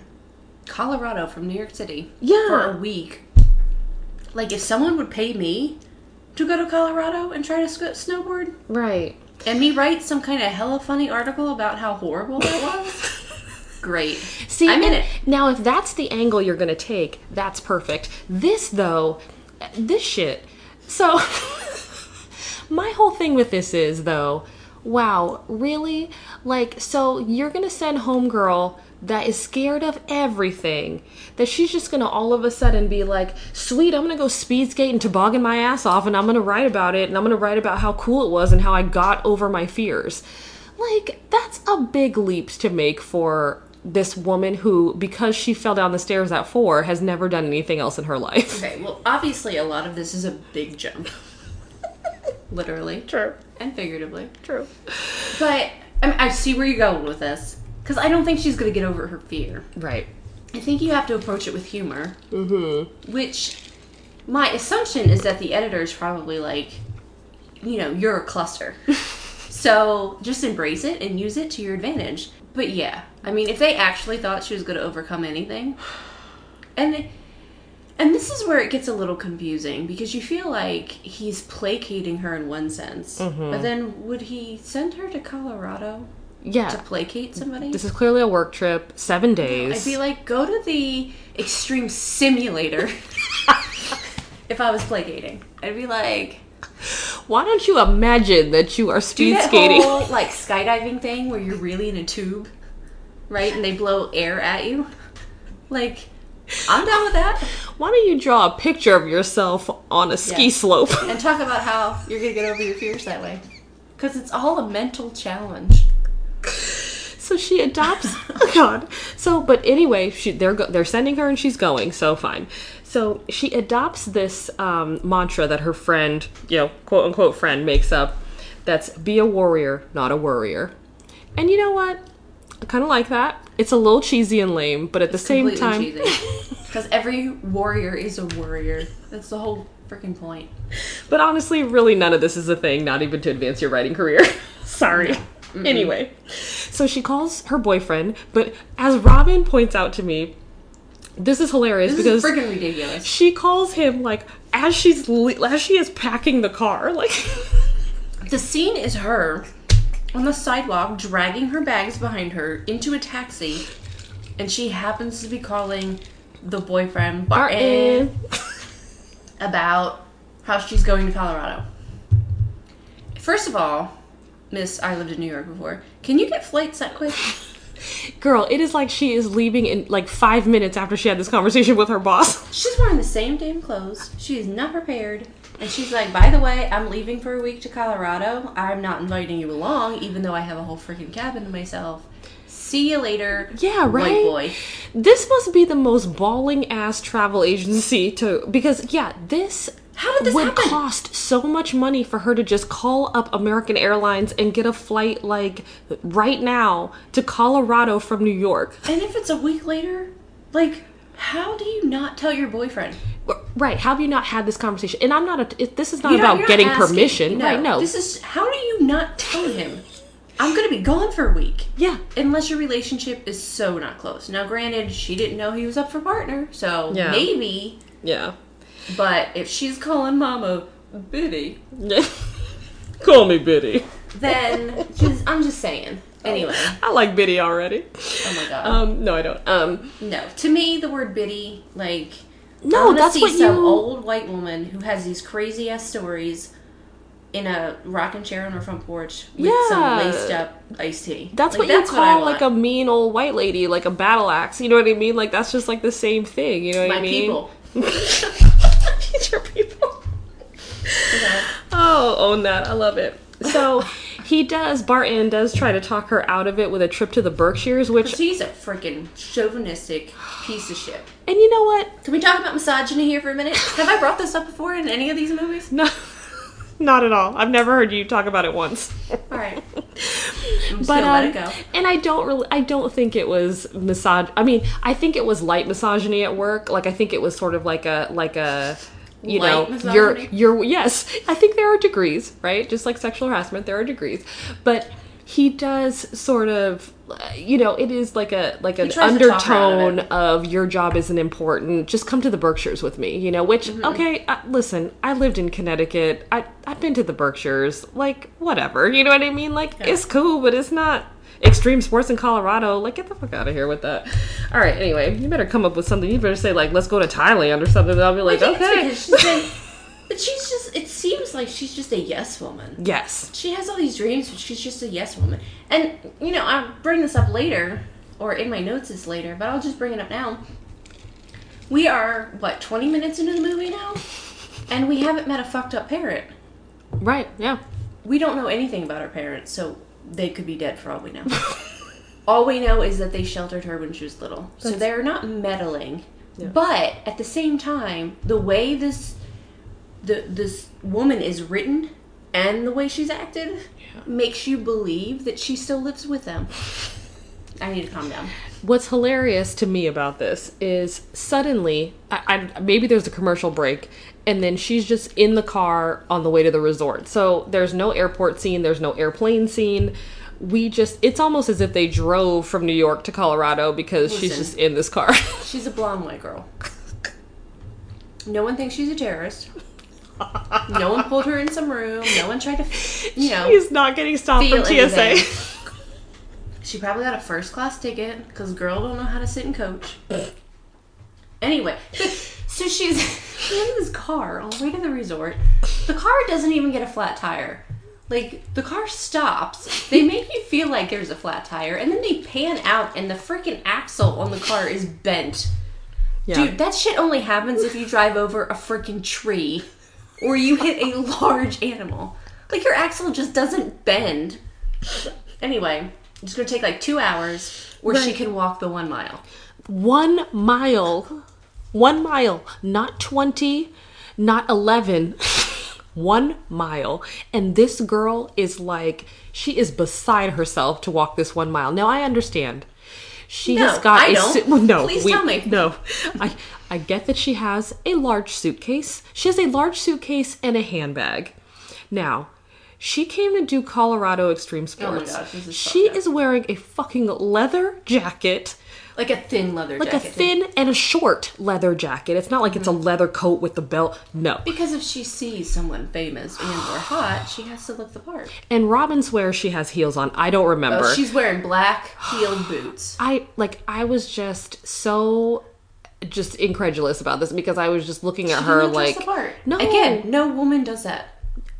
Colorado from New York City Yeah. for a week. Like, if someone would pay me to go to Colorado and try to snowboard, Right. and me write some kind of hella funny article about how horrible that was, <laughs> great. See, I'm in it. Now, if that's the angle you're going to take, that's perfect. This, though, this shit. So, <laughs> my whole thing with this is, though, wow, really? Like, so you're going to send Homegirl that is scared of everything, that she's just going to all of a sudden be like, sweet, I'm going to go speed skate and toboggan my ass off, and I'm going to write about it, and I'm going to write about how cool it was and how I got over my fears. Like, that's a big leap to make for this woman who, because she fell down the stairs at four, has never done anything else in her life. Okay, well, obviously, a lot of this is a big jump. Literally. True. And figuratively. True. But I, mean, I see where you're going with this. Because I don't think she's going to get over her fear. Right. I think you have to approach it with humor. Mm-hmm. Which, my assumption is that the editor is probably like, you know, you're a cluster. <laughs> so just embrace it and use it to your advantage. But yeah, I mean, if they actually thought she was going to overcome anything, and they, and this is where it gets a little confusing because you feel like he's placating her in one sense, but then would he send her to Colorado to placate somebody? This is clearly a work trip, seven days. I'd be like, go to the extreme simulator. <laughs> if I was placating, I'd be like, Why don't you imagine that you are speed do that skating? whole like skydiving thing where you're really in a tube, right? And they blow air at you. Like, I'm down with that. Why don't you draw a picture of yourself on a ski Yeah. slope? And talk about how you're gonna get over your fears that way. Because it's all a mental challenge. So she adopts. <laughs> oh God. So, but anyway, she they're go, they're sending her and she's going. So fine. So she adopts this um, mantra that her friend, you know, quote unquote friend, makes up. That's be a warrior, not a worrier. And you know what? I kind of like that. It's a little cheesy and lame, but at the same time, because <laughs> every warrior is a warrior. That's the whole freaking point. But honestly, really, none of this is a thing. Not even to advance your writing career. <laughs> Sorry. Mm-hmm. Anyway, so she calls her boyfriend, but as Robin points out to me, this is hilarious This because is freaking ridiculous. she calls him like as she's le- as she is packing the car, like <laughs> The scene is her on the sidewalk dragging her bags behind her into a taxi, and she happens to be calling the boyfriend Barton Barton. about how she's going to Colorado. First of all, Miss, I lived in New York before. Can you get flights that quick? <laughs> Girl, it is like she is leaving in like five minutes after she had this conversation with her boss. <laughs> She's wearing the same damn clothes. She is not prepared. And she's like, by the way, I'm leaving for a week to Colorado. I'm not inviting you along, even though I have a whole freaking cabin to myself. See you later. Yeah, White right? boy. This must be the most balling ass travel agency to because yeah, this How did this would happen? cost so much money for her to just call up American Airlines and get a flight like right now to Colorado from New York. And if it's a week later, like, how do you not tell your boyfriend? Right? How have you not had this conversation? And I'm not a. This is not You about getting asking. permission, right? No. This is how do you not tell him? I'm gonna be gone for a week. yeah. Unless your relationship is so not close. Now, granted, she didn't know he was up for partner, so Yeah. maybe. Yeah. But if she's calling Mama Biddy, <laughs> Call me Biddy. then just I'm just saying. Anyway, I like Biddy already. oh my god. Um, no, I don't. Um, no, to me, the word Biddy, like, no, that's see what some you. old white woman who has these crazy ass stories in a rocking chair on her front porch with some Yeah. laced up iced tea. That's Like, what you call want. like a mean old white lady, like a battle axe. You know what I mean? Like that's just like the same thing. You know what my I mean? people. <laughs> <laughs> Your people. Okay. Oh, own that. I love it. So <laughs> he does. Barton does try to talk her out of it with a trip to the Berkshires, which So he's a freaking chauvinistic piece of shit. and you know what? Can we talk about misogyny here for a minute? Have I brought this up before in any of these movies? No, <laughs> not at all. I've never heard you talk about it once. All right. <laughs> But let um, it go. and I don't really, I don't think it was misog. I mean, I think it was light misogyny at work. Like I think it was sort of like a like a. You Light know, you're you're yes. I think there are degrees, right? Just like sexual harassment, there are degrees. But he does sort of, you know, it is like a like an tries to talk her out of undertone of your job isn't important. Just come to the Berkshires with me, you know. Which Mm-hmm. okay, uh, listen, I lived in Connecticut. I I've been to the Berkshires. Like whatever, you know what I mean? Like it's cool, but it's not extreme sports in Colorado. Like get the fuck out of here with that. All right, anyway, you better come up with something. You better say like let's go to Thailand or something. And I'll be like okay. been, <laughs> but she's just. It seems like she's just a yes woman. yes. She has all these dreams, but she's just a yes woman. And you know, I'll bring this up later, or in my notes is later, but I'll just bring it up now. We are what twenty minutes into the movie now, <laughs> and we haven't met a fucked up parent. Right. Yeah. We don't know anything about her parents, so they could be dead for all we know. <laughs> all we know is that they sheltered her when she was little. so they're not meddling. Yeah. But at the same time, the way this the this woman is written and the way she's acted makes you believe that she still lives with them. <laughs> I need to calm down. What's hilarious to me about this is suddenly, I, I, maybe there's a commercial break, and then she's just in the car on the way to the resort. So there's no airport scene, there's no airplane scene. We just, it's almost as if they drove from New York to Colorado because she's just in this car. <laughs> She's a blonde white girl. No one thinks she's a terrorist. No one pulled her in some room. No one tried to, you know, She's not getting stopped from TSA. anything. She probably got a first class ticket because girl don't know how to sit in coach. Anyway, so she's <laughs> in this car on the way to the resort. The car doesn't even get a flat tire. Like the car stops. They make you feel like there's a flat tire, and then they pan out, and the freaking axle on the car is bent. Yeah. Dude, that shit only happens if you drive over a freaking tree or you hit a <laughs> large animal. Like your axle just doesn't bend. Anyway, it's gonna take like two hours where she can walk the one mile. One mile. One mile. Not 20, not 11. <laughs> One mile. And this girl is like, she is beside herself to walk this one mile. Now, I understand. She No, has got I a don't. su- well, no. Please we- tell me. No, I I get that she has a large suitcase. She has a large suitcase and a handbag. Now, she came to do Colorado Extreme Sports. Oh my gosh, this is she is wearing a fucking leather jacket, Like a thin leather like jacket. a thin and a short leather jacket. It's not like it's a mm. leather coat with the belt. No. Because if she sees someone famous and or hot, she has to look the part. And Robin swears she has heels on. I don't remember. Oh, she's wearing black heeled <sighs> boots. I like I was just so just incredulous about this because I was just looking at She her didn't dress like the part. no Again, no woman does that.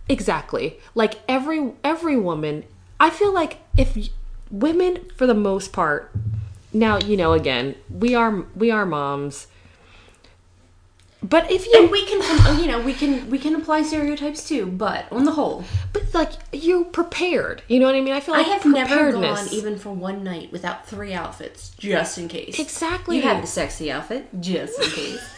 Exactly like every every woman I feel like if women for the most part now you know again we are we are moms but if you And we can, oh, you know, we can we can apply stereotypes too. But on the whole, but like you're prepared you know what I mean I feel like I like have never gone even for one night without three outfits, just in case. Exactly. You have the sexy outfit, just in case.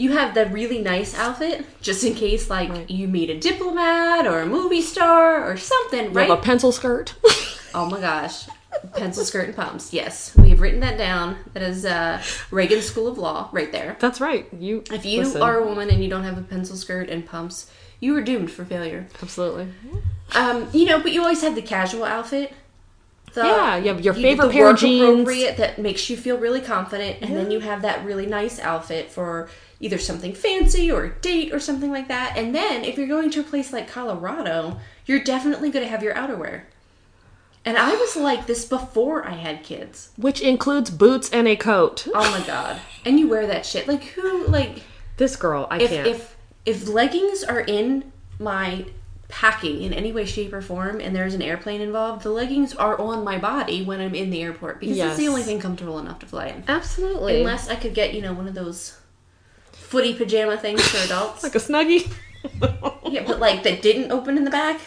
You have the really nice outfit, just in case, like you meet a diplomat or a movie star or something, You right? have a pencil skirt <laughs> <laughs> Oh my gosh. Pencil skirt and pumps. Yes, we have written that down. That is uh, Reagan School of Law right there. that's right you If you listen, are a woman and you don't have a pencil skirt and pumps, you are doomed for failure. absolutely Um, you know, but you always have the casual outfit. The, Yeah, you have your you- favorite pair of jeans. that makes you feel really confident, and then you have that really nice outfit for either something fancy or a date or something like that. And then if you're going to a place like Colorado, you're definitely going to have your outerwear. And I was like this before I had kids. which includes boots and a coat <laughs> Oh my god! And you wear that shit like who like this girl I if can't if if leggings are in my packing in any way shape or form and there's an airplane involved the leggings are on my body when i'm in the airport because it's the only thing comfortable enough to fly in absolutely unless i could get you know one of those footy pajama things for adults like a snuggie <laughs> yeah but like that didn't open in the back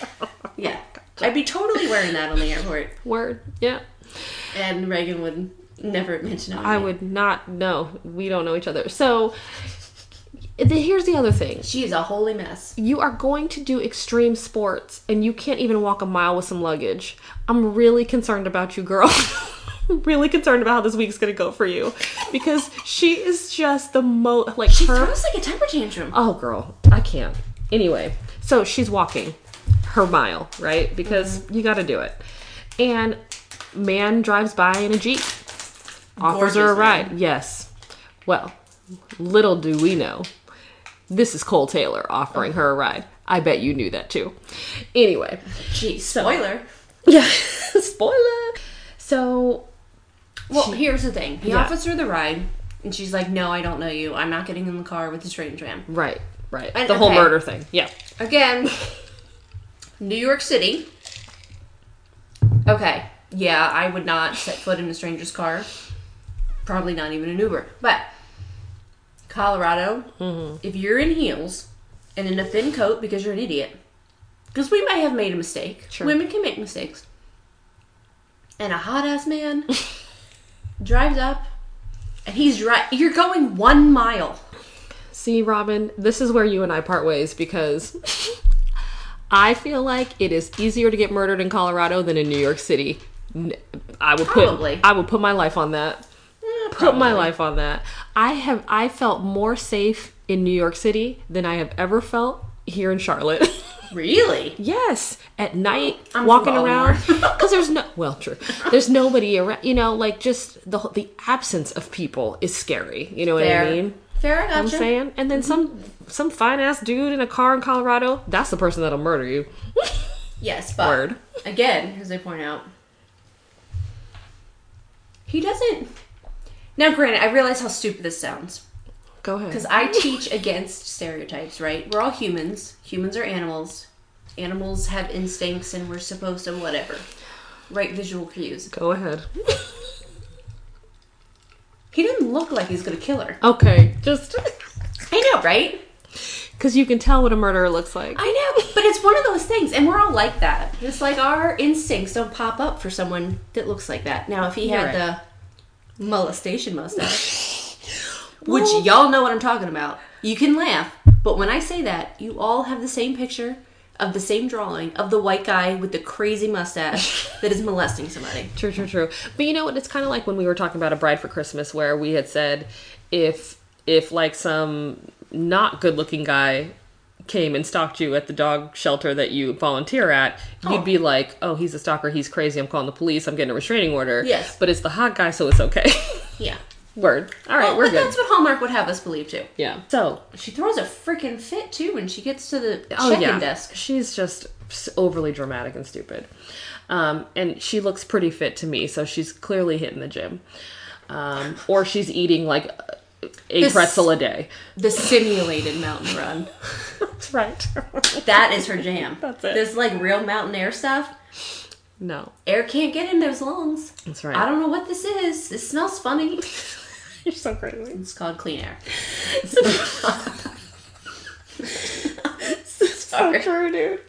yeah i'd be totally wearing that on the airport word yeah and reagan would never mention it I would not know. We don't know each other. So the, here's the other thing. she is a holy mess You are going to do extreme sports and you can't even walk a mile with some luggage. I'm really concerned about you, girl. <laughs> Really concerned about how this week's to go for you because she is just the most like she her throws like a temper tantrum Oh, girl, I can't. Anyway, so she's walking her mile, right? Because mm-hmm. you got to do it. And man drives by in a jeep, offers her a ride. man. Yes. Well, little do we know, this is Cole Taylor offering her a ride. I bet you knew that too. Anyway, Gee, spoiler yeah, <laughs> spoiler. So Well, here's the thing. He Yeah. offers her the ride, and she's like, "No, I don't know you. I'm not getting in the car with a strange man." right, right, And- the whole murder thing. Yeah, Again, <laughs> New York City. Okay, yeah, I would not set foot in a stranger's car. Probably not even an Uber. But Colorado, Mm-hmm. if you're in heels and in a thin coat because you're an idiot, because we may have made a mistake. Sure. Women can make mistakes. And a hot ass man <laughs> drives up, and he's dri- You're going one mile. See, Robin, this is where you and I part ways because <laughs> I feel like it is easier to get murdered in Colorado than in New York City. I would Probably. put I would put my life on that. Eh, Put my life on that. I have I felt more safe in New York City than I have ever felt here in Charlotte. <laughs> Really? yes, at night I'm walking around <laughs> because there's no well, true. There's nobody around. You know, like just the the absence of people is scary. You know what Fair. I mean? Fair, I I'm saying, and then some mm-hmm. some fine ass dude in a car in Colorado. That's the person that'll murder you. <laughs> Yes, but Word. again, as I point out, he doesn't. Now, granted, I realize how stupid this sounds Go ahead. because I teach against stereotypes. Right? We're all humans. Humans are animals. Animals have instincts, and we're supposed to whatever. Right? Visual cues. Go ahead. He didn't look like he's gonna kill her. Okay, just I know, right? because you can tell what a murderer looks like. I know, but it's one of those things, and we're all like that. It's like our instincts don't pop up for someone that looks like that. Now, if he You're had right. the molestation mustache, which Well- y'all know what I'm talking about, you can laugh, But when I say that, you all have the same picture of the same drawing of the white guy with the crazy mustache <laughs> that is molesting somebody. True, true, true. But you know what? It's kind of like when we were talking about a bride for Christmas, where we had said if if like some not good looking guy came and stalked you at the dog shelter that you volunteer at, you'd Oh. be like, "Oh, he's a stalker. He's crazy. I'm calling the police. I'm getting a restraining order." Yes. But it's the hot guy, so it's okay. Yeah. Word. All right, Well, we're but good. that's what Hallmark would have us believe too. Yeah. So, She throws a freaking fit too when she gets to the oh check-in yeah, desk. she's just overly dramatic and stupid. Um, and she looks pretty fit to me, so she's clearly hitting the gym. Um, or she's eating like a This- pretzel a day. The simulated mountain run. That's <laughs> right. That is her jam. That's it. This like real mountain air stuff. no, Air can't get in those lungs. that's right. I don't know what this is. It smells funny. <laughs> You're so crazy. It's called clean air. So true, dude.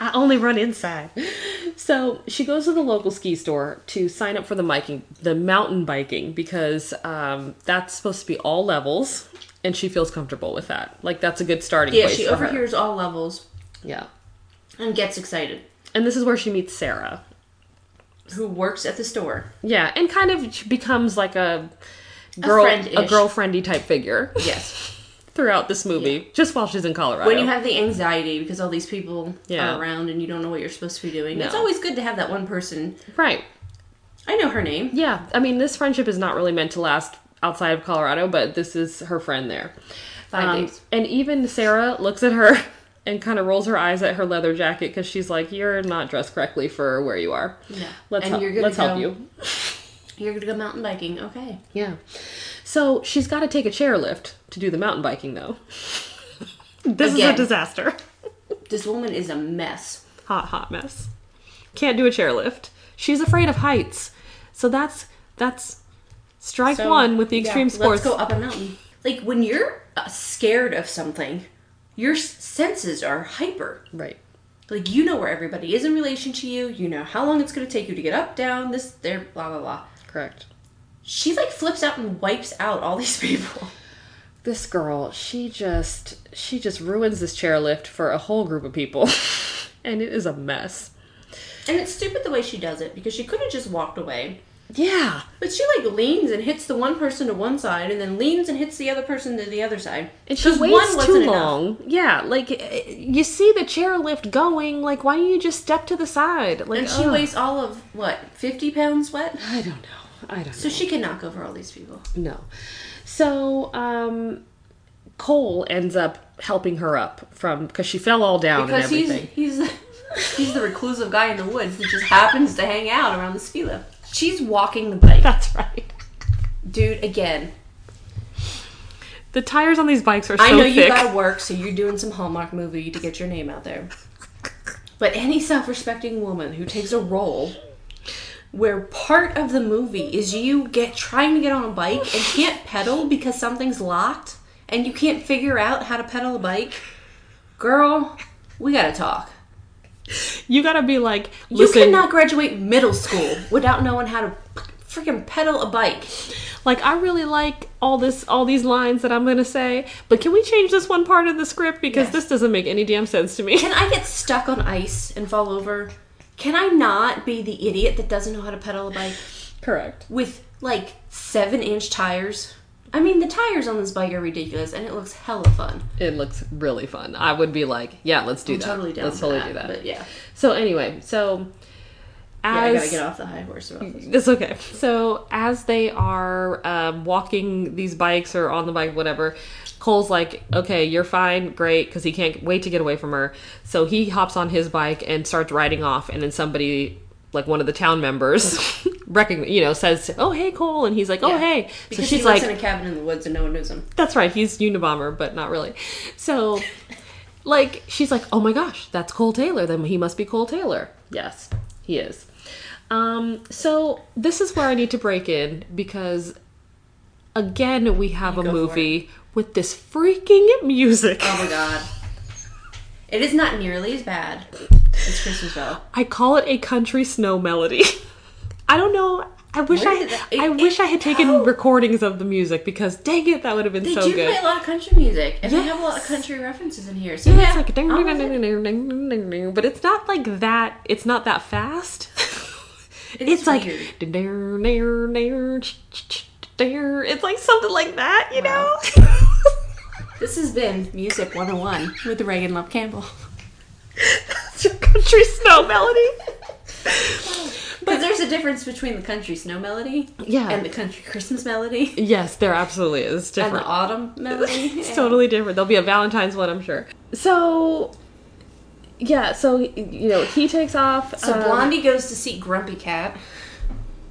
I only run inside. So she goes to the local ski store to sign up for the biking, the mountain biking, because um, that's supposed to be all levels, and she feels comfortable with that. Like that's a good starting Yeah, place she for her. overhears all levels Yeah, and gets excited. and this is where she meets Sarah. Who works at the store? Yeah, and kind of becomes like a girl, a, friend-ish. girlfriendy type figure Yes. <laughs> throughout this movie, just while she's in Colorado. When you have the anxiety because all these people Yeah. are around and you don't know what you're supposed to be doing, it's always good to have that one person. right, I know her name. Yeah, I mean, this friendship is not really meant to last outside of Colorado, but this is her friend there. Five Um, days. And even Sarah looks at her <laughs> and kind of rolls her eyes at her leather jacket because she's like, "You're not dressed correctly for where you are. Yeah. Let's And help. Let's help you." <laughs> You're gonna go mountain biking. Okay. Yeah. So she's got to take a chairlift to do the mountain biking, though. <laughs> this is a disaster. <laughs> This woman is a mess. Hot, hot mess. Can't do a chairlift. She's afraid of heights. So that's that's strike So, one with the yeah, extreme sports. Let's go up a mountain. Like when you're uh, scared of something, your senses are hyper. Right. Like you know where everybody is in relation to you. You know how long it's going to take you to get up, down, this, there, blah blah blah. Correct. She like flips out and wipes out all these <laughs> people. this girl she just she just ruins this chairlift for a whole group of people <laughs> and it is a mess And it's stupid the way she does it because she could have just walked away. yeah But she like leans and hits the one person to one side and then leans and hits the other person to the other side. and she waits one too wasn't enough. long yeah like eh, you see the chairlift going like why don't you just step to the side like And she ugh. weighs all of what, fifty pounds wet? i don't know i don't So she can knock over all these people. no so um cole ends up helping her up from because she fell all down Because and he's everything he's the, he's the reclusive guy in the woods that just happens to hang out around the ski lift. She's walking the bike. that's right Dude, again, the tires on these bikes are so I know you gotta work, so you're doing some Hallmark movie to get your name out there. But any self respecting woman who takes a role where part of the movie is you get trying to get on a bike and <laughs> can't pedal because something's locked and you can't figure out how to pedal a bike, girl, we gotta talk. you gotta be like You cannot graduate middle school without knowing how to freaking pedal a bike. like I really like all this all these lines that I'm gonna say, but can we change this one part of the script because Yes. this doesn't make any damn sense to me. Can I get stuck on ice and fall over? Can I not be the idiot that doesn't know how to pedal a bike Correct. with like seven inch tires? I mean, the tires on this bike are ridiculous and it looks hella fun. It looks really fun. I would be like, yeah, let's do I'm that. totally down let's totally that, do that. But yeah. So anyway, so as, yeah, I gotta get off the high horse about this. It's okay. So as they are um, walking these bikes or on the bike, whatever, Cole's like, "Okay, you're fine, great," because he can't wait to get away from her. So he hops on his bike and starts riding off, and then somebody, like one of the town members, <laughs> recognize, you know, says, "Oh, hey, Cole," and he's like, "Oh, Yeah. hey." Because so she's he like, in a cabin in the woods and no one knows him. that's right. He's Unabomber, but not really. So, <laughs> like, she's like, "Oh my gosh, that's Cole Taylor. Then he must be Cole Taylor." Yes, he is. Um, so this is where I need to break in because, again, we have a movie with this freaking music. Oh my god. It is not nearly as bad as Christmas Bell. I call it a country snow melody. I don't know I wish Where I that- I wish it- I had taken recordings of the music because dang it, that would have been They so do good. play a lot of country music, and they have a lot of country references in here. So Yeah, yeah, it's like ding, ding, ding, ding, ding, ding, ding, ding, but it's not like that. It's not that fast. It it's like ding, ding, ding, ding, ding. it's like something like that, you Wow. know. This has been Music 101 with Reagan Love Campbell. It's your country snow melody. But there's a difference between the country snow melody Yeah. and the country Christmas melody Yes, there absolutely is. And different. the autumn melody. <laughs> it's Yeah. totally different. There'll be a Valentine's one, I'm sure. So, yeah. So you know, he takes off. So um, Blondie goes to see Grumpy Cat.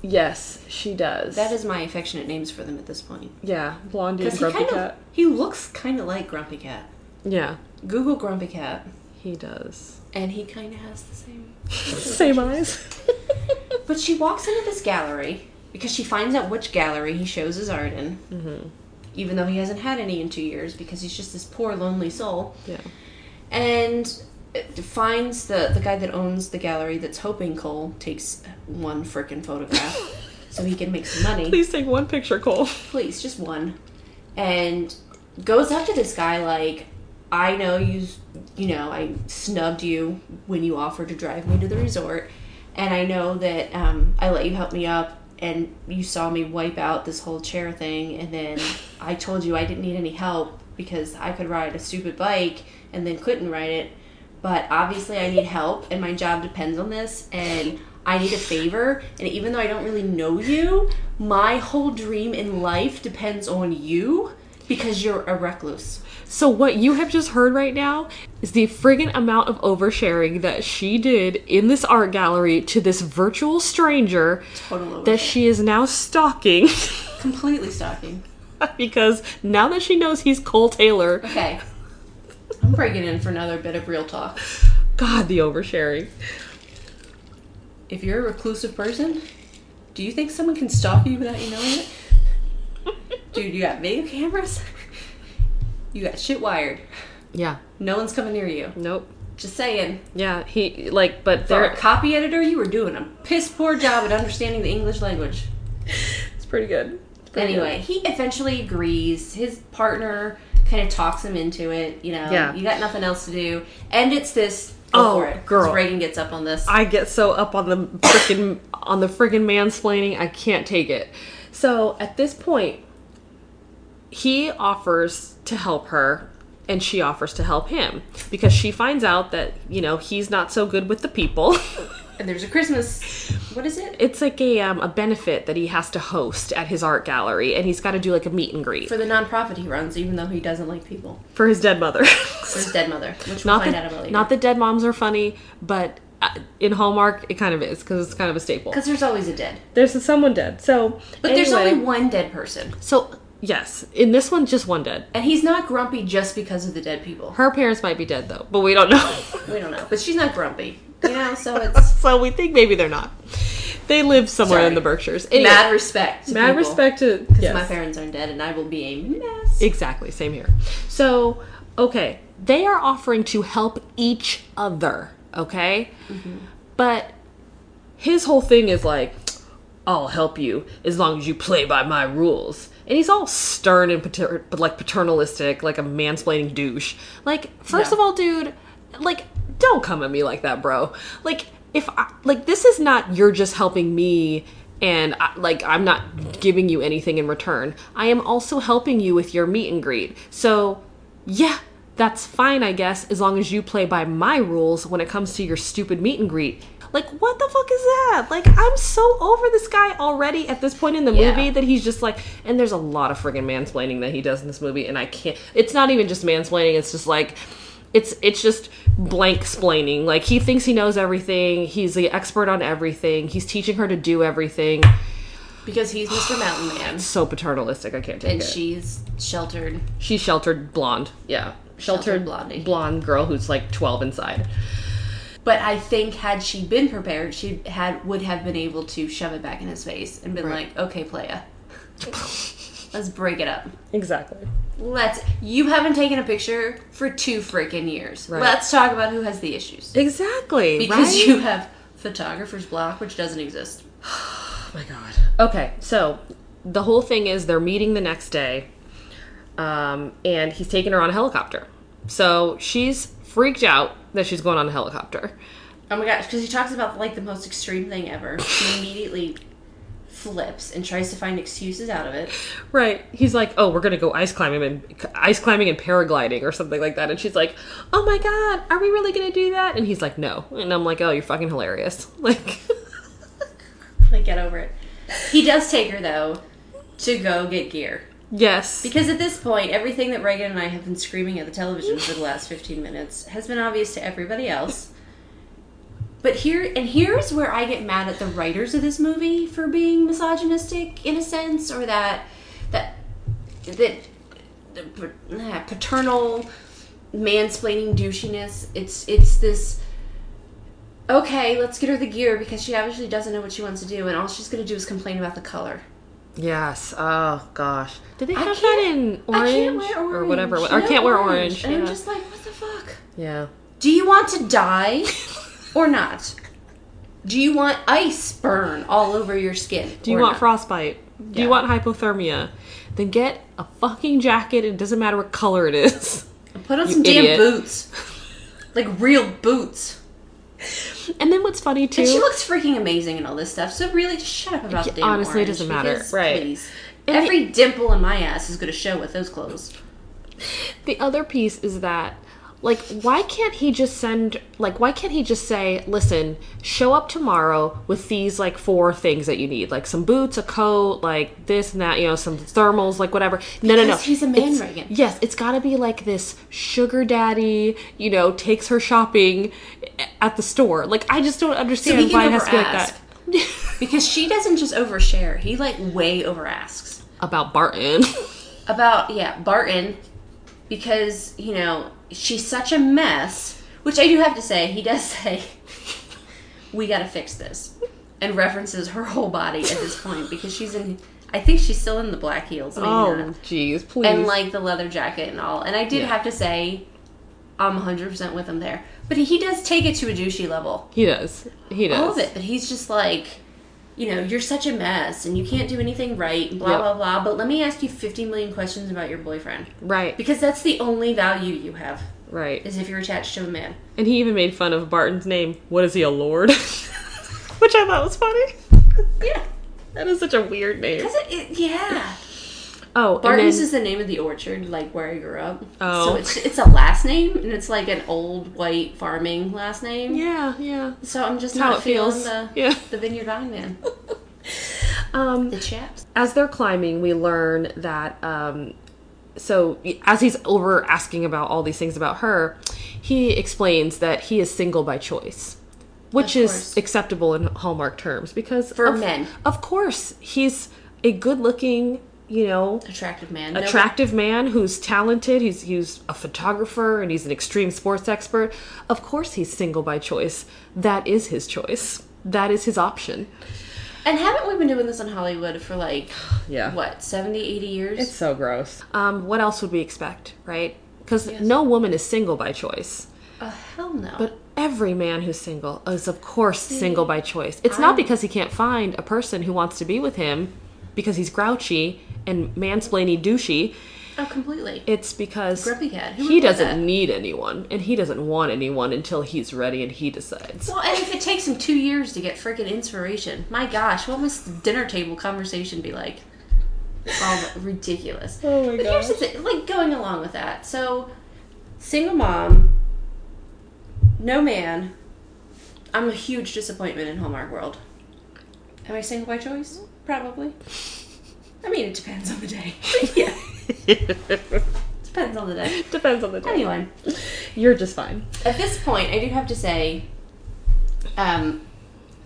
Yes, she does. That is my affectionate names for them at this point. yeah, Blondie and he Grumpy kind of Cat. he looks kind of like Grumpy Cat. Yeah, Google Grumpy Cat, he does. and he kind of has the same. <laughs> Same eyes. <laughs> But she walks into this gallery because she finds out which gallery he shows his art in. Mm-hmm. Even though he hasn't had any in two years because he's just this poor, lonely soul. yeah. And finds the, the guy that owns the gallery that's hoping Cole takes one frickin' photograph <laughs> so he can make some money. Please take one picture, Cole. Please, just one. And goes up to this guy like, I know you, you know, I snubbed you when you offered to drive me to the resort, and I know that um, I let you help me up, and you saw me wipe out this whole chair thing, and then <laughs> I told you I didn't need any help because I could ride a stupid bike, and then couldn't ride it. But obviously, I need help, and my job depends on this, and I need a favor. And even though I don't really know you, my whole dream in life depends on you because you're a recluse. So what you have just heard right now is the friggin' amount of oversharing that she did in this art gallery to this virtual stranger that she is now stalking <laughs> completely stalking. because now that she knows he's Cole Taylor, Okay. I'm breaking in for another bit of real talk. God, the oversharing. If you're a reclusive person, do you think someone can stalk you without you knowing it? Dude, you got video cameras? You got shit wired. Yeah. No one's coming near you. Nope. Just saying. Yeah, he like, but For a there. copy editor, you were doing a piss poor job at understanding the English language. <laughs> It's pretty good. It's pretty Anyway, he eventually agrees. His partner kind of talks him into it. You know, Yeah. you got nothing else to do, and it's this. Oh, it. girl. Reagan gets up on this. I get so up on the freaking on the friggin' mansplaining, I can't take it. So at this point, he offers to help her, and she offers to help him because she finds out that you know he's not so good with the people. <laughs> and there's a Christmas. What is it? it's like a um, a benefit that he has to host at his art gallery, and he's got to do like a meet and greet For the nonprofit he runs, even though he doesn't like people. for his dead mother. For his dead mother, which we'll not find that, out about later. not that dead moms are funny, but uh, in Hallmark it kind of is because it's kind of a staple. Because there's always a dead. There's someone dead. So, But there's only one dead person. So yes, in this one, just one dead. And he's not grumpy just because of the dead people. Her parents might be dead though, but we don't know. We don't know. But she's not grumpy. You know, so <laughs> it's so we think maybe they're not. They live somewhere Sorry. in the Berkshires. Anyway, mad respect. To mad people. respect to Because yes. my parents aren't dead and I will be a mess. Exactly, same here. So, okay, they are offering to help each other, okay? Mm-hmm. But his whole thing is like, I'll help you as long as you play by my rules. And he's all stern and pater- but like paternalistic, like a mansplaining douche. Like, first Yeah. of all, dude, like, don't come at me like that, bro. Like, if I, like this is not you're just helping me and I, like I'm not giving you anything in return. I am also helping you with your meet and greet. So, yeah, that's fine, I guess, as long as you play by my rules when it comes to your stupid meet and greet. Like, what the fuck is that? Like, I'm so over this guy already at this point in the Yeah. movie that he's just like, and there's a lot of friggin' mansplaining that he does in this movie, and I can't. It's not even just mansplaining. It's just like, it's it's just blank splaining. Like he thinks he knows everything. He's the expert on everything. He's teaching her to do everything. Because he's Mr. <sighs> Mountain Man. So paternalistic. I can't take And it. she's sheltered. She's sheltered blonde. Yeah. Sheltered Sheltered, blondie. blonde girl who's like 12 inside. But I think had she been prepared, she had would have been able to shove it back in his face and been Right. like, "Okay, playa, <laughs> let's break it up. Exactly. Let's. You haven't taken a picture for two freaking years. Right. Let's talk about who has the issues Exactly. because right? you have photographer's block, which doesn't exist. <sighs> oh my god. Okay, so the whole thing is they're meeting the next day, um, and he's taking her on a helicopter. So she's freaked out that she's going on a helicopter. Oh my gosh, because he talks about like the most extreme thing ever. He immediately flips and tries to find excuses out of it. Right. He's like, "Oh, we're gonna go ice climbing and ice climbing and paragliding or something like that." And she's like, "Oh my god, are we really gonna do that?" And he's like, "No." And I'm like, "Oh, you're fucking hilarious." <laughs> Like, Like, get over it. He does take her though to go get gear. yes, Because at this point, everything that Reagan and I have been screaming at the television for the last 15 minutes has been obvious to everybody else. But here, and here's where I get mad at the writers of this movie for being misogynistic in a sense, or that, that, that, the paternal mansplaining douchiness. It's, it's this, okay, let's get her the gear because she obviously doesn't know what she wants to do, and all she's gonna do is complain about the color. yes. Oh gosh, did they have that can't- in I orange, can't wear orange. or whatever? Or No can't wear orange? And yeah. I'm just like, what the fuck? yeah. Do you want to die <laughs> or not? Do you want ice burn all over your skin? Do you want not? frostbite? Do you want hypothermia? Then get a fucking jacket. It doesn't matter what color it is. Put on You some damn boots, <laughs> like real boots. And then what's funny too? And she looks freaking amazing and all this stuff. So really, just shut up about the damn honestly, it doesn't matter. because, Right. Please. Every dimple in my ass is going to show with those clothes. The other piece is that like why can't he just send like why can't he just say, "Listen, show up tomorrow with these like four things that you need, like some boots, a coat, like this and that, you know, some thermals, like whatever." No, no, no. He's a man, It's- Reagan. Yes, it's got to be like this sugar daddy, you know, takes her shopping at the store. Like I just don't understand he can why it has to be like that. Because she doesn't just overshare; he like way over asks. About Barton. <laughs> about yeah barton because you know she's such a mess which i do have to say he does <laughs> say we gotta fix this and references her whole body at this point because she's in i think she's still in the black heels maybe oh, jeez, please. and like the leather jacket and all and i did Yeah. have to say i'm 100% with him there but he does take it to a douchey level he does. He does. all of it but he's just like you know you're such a mess and you can't do anything right blah Yep. blah blah but let me ask you 50 million questions about your boyfriend Right. because that's the only value you have Right. is if you're attached to a man. And he even made fun of Barton's name. What is he, a lord? <laughs> Which I thought was funny. Yeah, That is such a weird name. it, it, yeah. Oh, Barton's and is the name of the orchard, like where I grew up. Oh. so it's it's a last name, and it's like an old white farming last name. yeah, yeah. So I'm just That's not it feeling feels. the Yeah. the Vineyard Vine man, <laughs> Um, the chaps. as they're climbing, we learn that. Um, so as he's over asking about all these things about her, he explains that he is single by choice, which is acceptable in Hallmark terms because For of, men. of course, he's a good-looking, you know, Attractive man. No- attractive man who's talented. He's he's a photographer and he's an extreme sports expert. Of course, he's single by choice. That is his choice. That is his option. and haven't we been doing this in Hollywood for like Yeah. what 70, 80 years? It's so gross. Um, what else would we expect, right? Because Yes. no woman is single by choice. oh hell no. But every man who's single is, of course, single by choice. It's not I'm- because he can't find a person who wants to be with him because he's grouchy and mansplaining douchey. oh, completely. It's because Grumpy cat. Who he doesn't that? need anyone, and he doesn't want anyone until he's ready and he decides. Well, and if it takes him two years to get freaking inspiration, my gosh, what must the dinner table conversation be like? All ridiculous. Oh my But here's the thing, like going along with that. So, single mom, no man. I'm a huge disappointment in Hallmark World. Am I single by choice? Probably. I mean, it depends on the day. <laughs> <laughs> yeah, depends on the day. Depends on the day. Anyway, You're just fine. at this point, I do have to say, um,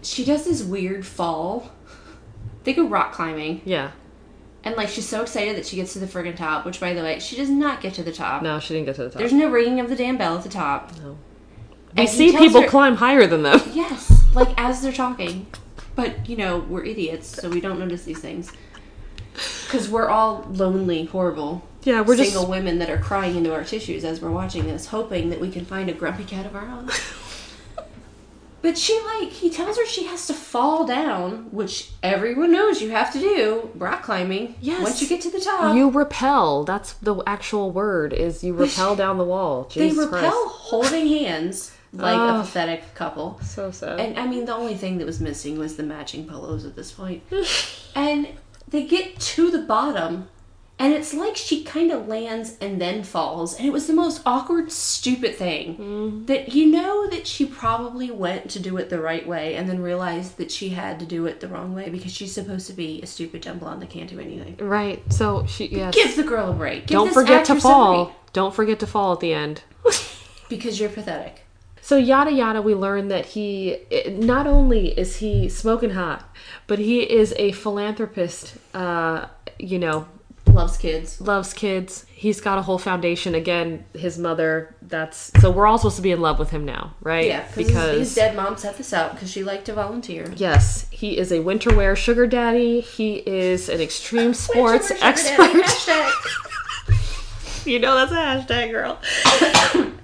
she does this weird fall. They go rock climbing, Yeah. and like she's so excited that she gets to the friggin' top. Which, by the way, she does not get to the top. No, she didn't get to the top. There's no ringing of the damn bell at the top. we And he see tells people her- climb higher than them. Yes, like as they're talking. But you know, we're idiots, so we don't notice these things. Because we're all lonely, horrible, Yeah, we're just single women that are crying into our tissues as we're watching this, hoping that we can find a grumpy cat of our own. <laughs> But she like he tells her she has to fall down, which everyone knows you have to do. Rock climbing. Yes. Once you get to the top, You repel. That's the actual word. Is you repel down the wall. <laughs> they Jesus repel Christ. holding hands like a Oh. pathetic couple. So sad. And I mean, the only thing that was missing was the matching polos at this point. <laughs> and they get to the bottom, and it's like she kind of lands and then falls. And it was the most awkward, stupid thing. Mm-hmm. That you know that she probably went to do it the right way and then realized that she had to do it the wrong way because she's supposed to be a stupid dumb blonde that can't do anything. right. So she yes. Give the girl a break. Give Don't forget to fall. Don't forget to fall at the end. <laughs> <laughs> Because you're pathetic. So yada yada, we learn that he not only is he smoking hot, but he is a philanthropist. Uh, you know, Loves kids. loves kids. He's got a whole foundation. Again, his mother. That's so we're all supposed to be in love with him now, right? Yeah, because his, his dead mom set this out because she liked to volunteer. yes, he is a winter wear sugar daddy. He is an extreme sports Winter wear sugar expert. <laughs> you know that's a hashtag, girl. <coughs>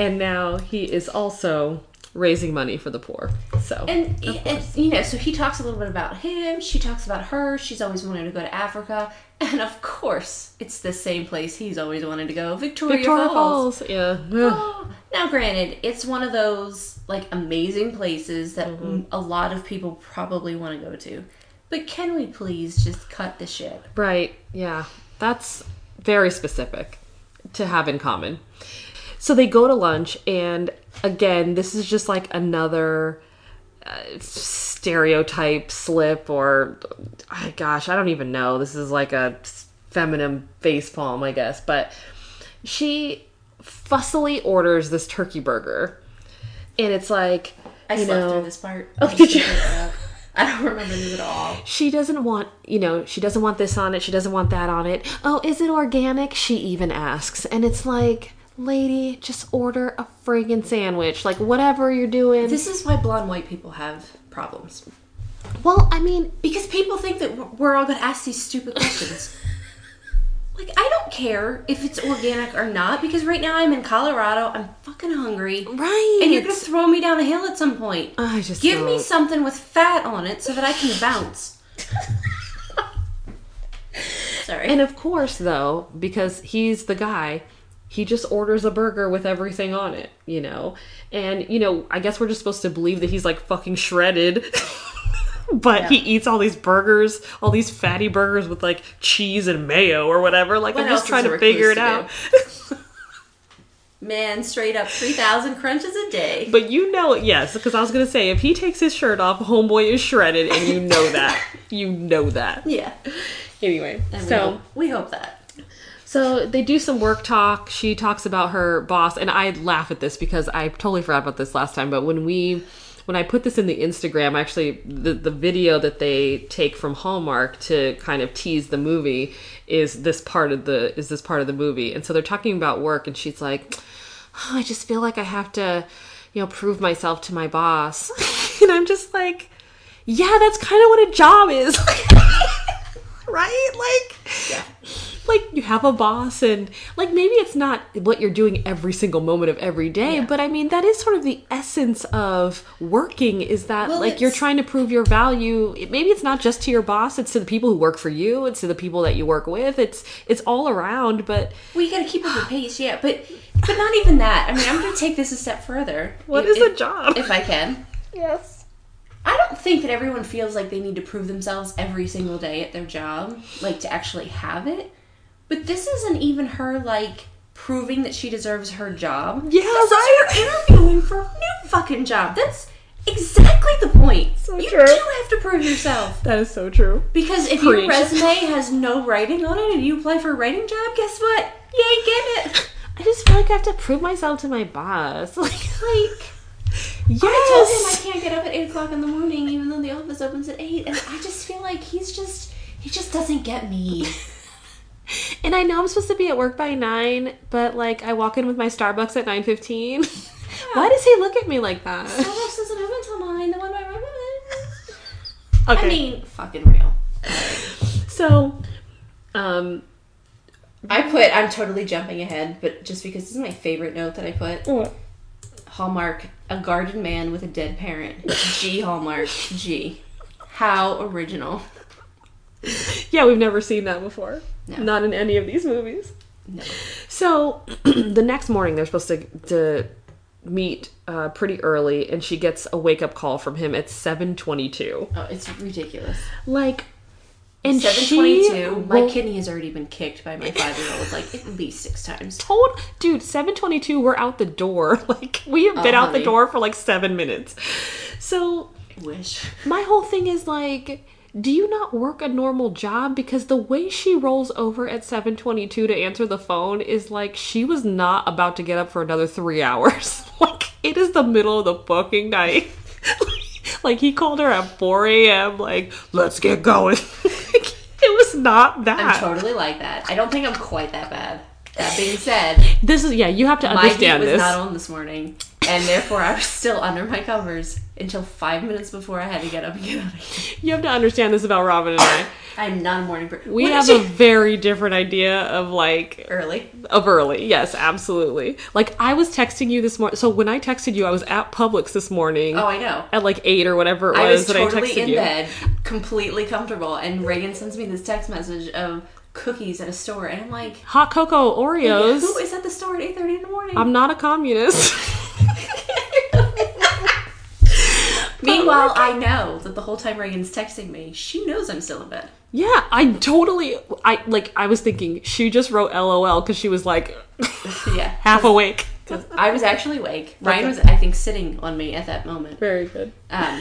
and now he is also raising money for the poor. So And it's you know, so he talks a little bit about him. She talks about her. She's always wanted to go to Africa, and of course, it's the same place he's always wanted to go, Victoria, Victoria Falls. Falls, yeah. Oh, now, granted, it's one of those like amazing places that Mm-hmm. a lot of people probably want to go to. But can we please just cut the shit? Right. Yeah. That's very specific to have in common. So they go to lunch, and again, this is just like another uh, stereotype slip, or ah, gosh, I don't even know. This is like a feminine face palm, I guess. But she fussily orders this turkey burger, and it's like, I you slept know, through this part. Oh, did you? figured it out. I don't remember this at all. she doesn't want you know she doesn't want this on it she doesn't want that on it oh is it organic she even asks and it's like lady just order a friggin sandwich like whatever you're doing This is why blonde white people have problems. well i mean Because people think that we're- all going to ask these stupid questions. <laughs> like, I don't care if it's organic or not, because right now I'm in Colorado, I'm fucking hungry, right and you're to throw me down a hill at some point. i just Give me don't. something with fat on it so that I can bounce. <laughs> Sorry. and of course though because he's the guy he just orders a burger with everything on it you know? And you know i guess we're just supposed to believe that he's like fucking shredded. <laughs> But he eats all these burgers all these fatty burgers with like cheese and mayo or whatever. Like What i'm just trying to figure it recluse out. Man, straight up 3,000 crunches a day. <laughs> but you know it yes because i was gonna say if he takes his shirt off homeboy is shredded and you know that. <laughs> You know that. Yeah. anyway And we, so hope, we hope that. So they do some work talk. She talks about her boss, and I laugh at this because I totally forgot about this last time. But when we, when I put this in the Instagram, actually the the video that they take from Hallmark to kind of tease the movie is this part of the is this part of the movie, and so they're talking about work, and she's like, oh, I just feel like I have to, you know, prove myself to my boss, <laughs> and I'm just like, yeah, that's kind of what a job is. <laughs> right? Like, Yeah. Like you have a boss and like maybe it's not what you're doing every single moment of every day Yeah. but i mean that is sort of the essence of working is that Well, like you're trying to prove your value It- maybe it's not just to your boss it's to the people who work for you it's to the people that you work with it's it's all around but We gotta keep up the pace, yeah, but but not even that. I mean, I'm gonna take this a step further. what If- is a job If I can. yes I don't think that everyone feels like they need to prove themselves every single day at their job, like to actually have it. But this isn't even her like proving that she deserves her job. Yeah, this right. is her interviewing for a new fucking job. That's exactly the point. So you true. do have to prove yourself. that is so true Because if Preach. your resume has no writing on it and you apply for a writing job, guess what? You ain't getting it. i just feel like i have to prove myself to my boss <laughs> like Like yes I told him I can't get up at eight o'clock in the morning, even though the office opens at eight, and I just feel like he's just he just doesn't get me. <laughs> <laughs> And I know I'm supposed to be at work by nine, but like I walk in with my Starbucks at nine fifteen. <laughs> Why does he look at me like that? Starbucks doesn't open until nine. The one by my Okay. I mean, fucking real. so, um, I put. I'm totally jumping ahead, but just because this is my favorite note that I put. Hallmark, a garden man with a dead parent. G Hallmark, G. How original. <laughs> Yeah, we've never seen that before. No. Not in any of these movies. No. So <clears throat> the next morning, they're supposed to to meet uh, pretty early, and she gets a wake up call from him at seven twenty two. Oh, it's ridiculous. Like, and Seven she. My won't- kidney has already been kicked by my five-year-old like at least six times. told dude 722 we're out the door <laughs> like we have been Oh, out the door for like seven minutes so Wish. my whole thing is like do you not work a normal job? Because the way she rolls over at 722 to answer the phone is like she was not about to get up for another three hours. <laughs> Like it is the middle of the fucking night. <laughs> Like he called her at 4 a.m like let's get going. <laughs> It was not that. I'm totally like that. I don't think I'm quite that bad. That being said, this is yeah you have to understand my heat was this. not on this morning, and therefore I was still under my covers until five minutes before I had to get up and get out of here. you have to understand this about robin and i I'm not a morning person. We have a very different idea of like early. of early. Yes, absolutely. Like I was texting you this morning. So when I texted you, I was at Publix this morning Oh, I know. at like eight or whatever it was, I was that totally I texted in you. bed, completely comfortable, and Reagan sends me this text message of cookies at a store, and I'm like, Hot cocoa Oreos. who is at the store at 8:30 in the morning? I'm not a communist. <laughs> Meanwhile, I know that the whole time Reagan's texting me, she knows I'm still in bed. yeah, I totally. I like. I was thinking she just wrote LOL because she was like <laughs> Yeah, <laughs> half awake. I was actually awake. Ryan was, I think, sitting on me at that moment. Very good. Um,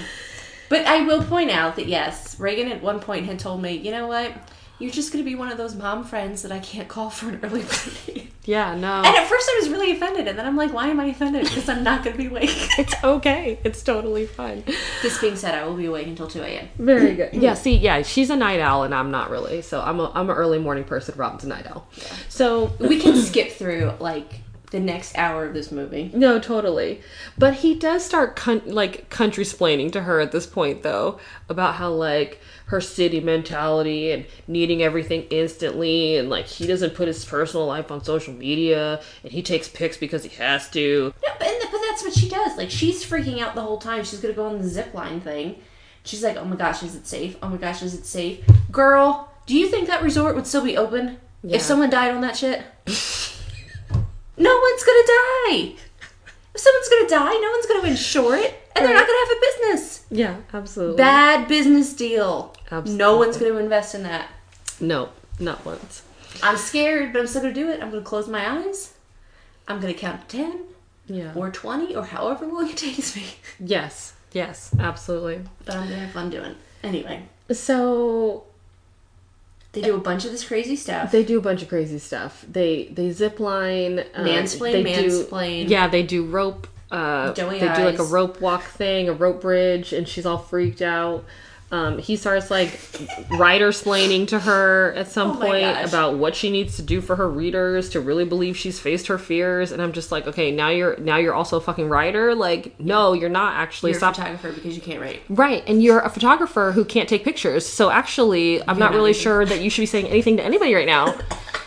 but I will point out that yes, Reagan at one point had told me, you know what, you're just going to be one of those mom friends that I can't call for an early birthday. Yeah. No. And at first I was really offended, and then I'm like, why am I offended? Because I'm not going to be awake. <laughs> it's okay. It's totally fine. this being said, I will be awake until 2 a.m. Very good. Yeah, see, yeah, she's a night owl and I'm not really. So I'm a I'm an early morning person. Robin's a night owl. So We can skip through like the next hour of this movie. no, totally. But he does start con- like country splaining to her at this point though about how like her city mentality and needing everything instantly and like he doesn't put his personal life on social media and he takes pics because he has to. No, but, and- but that's what she does. Like she's freaking out the whole time. She's gonna go on the zip line thing. She's like, "Oh my gosh, is it safe? Oh my gosh, is it safe?" Girl, do you think that resort would still be open Yeah. if someone died on that shit? <laughs> no one's gonna die. If someone's gonna die, no one's gonna insure it, and they're not gonna have a business. Yeah, absolutely. Bad business deal. Absolutely. No one's gonna invest in that. no, not once. I'm scared, but I'm still gonna do it. I'm gonna close my eyes. I'm gonna count to ten Yeah. or twenty or however long it <laughs> takes me. yes. Yes, absolutely. but I'm gonna have fun doing. it. Anyway, So they do a bunch of this crazy stuff. They do a bunch of crazy stuff. They they zip line, um, Mansplain, they do- mansplain. yeah, they do rope. Uh, Doughy they do like a rope walk thing, a rope bridge, and she's all freaked out. Um, he starts like writer splaining to her at some Oh point about what she needs to do for her readers to really believe she's faced her fears. And I'm just like, okay, now you're now you're also a fucking writer. Like, no, you're not actually. You're a Stop photographer because you can't write. Right, and you're a photographer who can't take pictures. So actually, I'm not not really sure that you should be saying anything to anybody right now.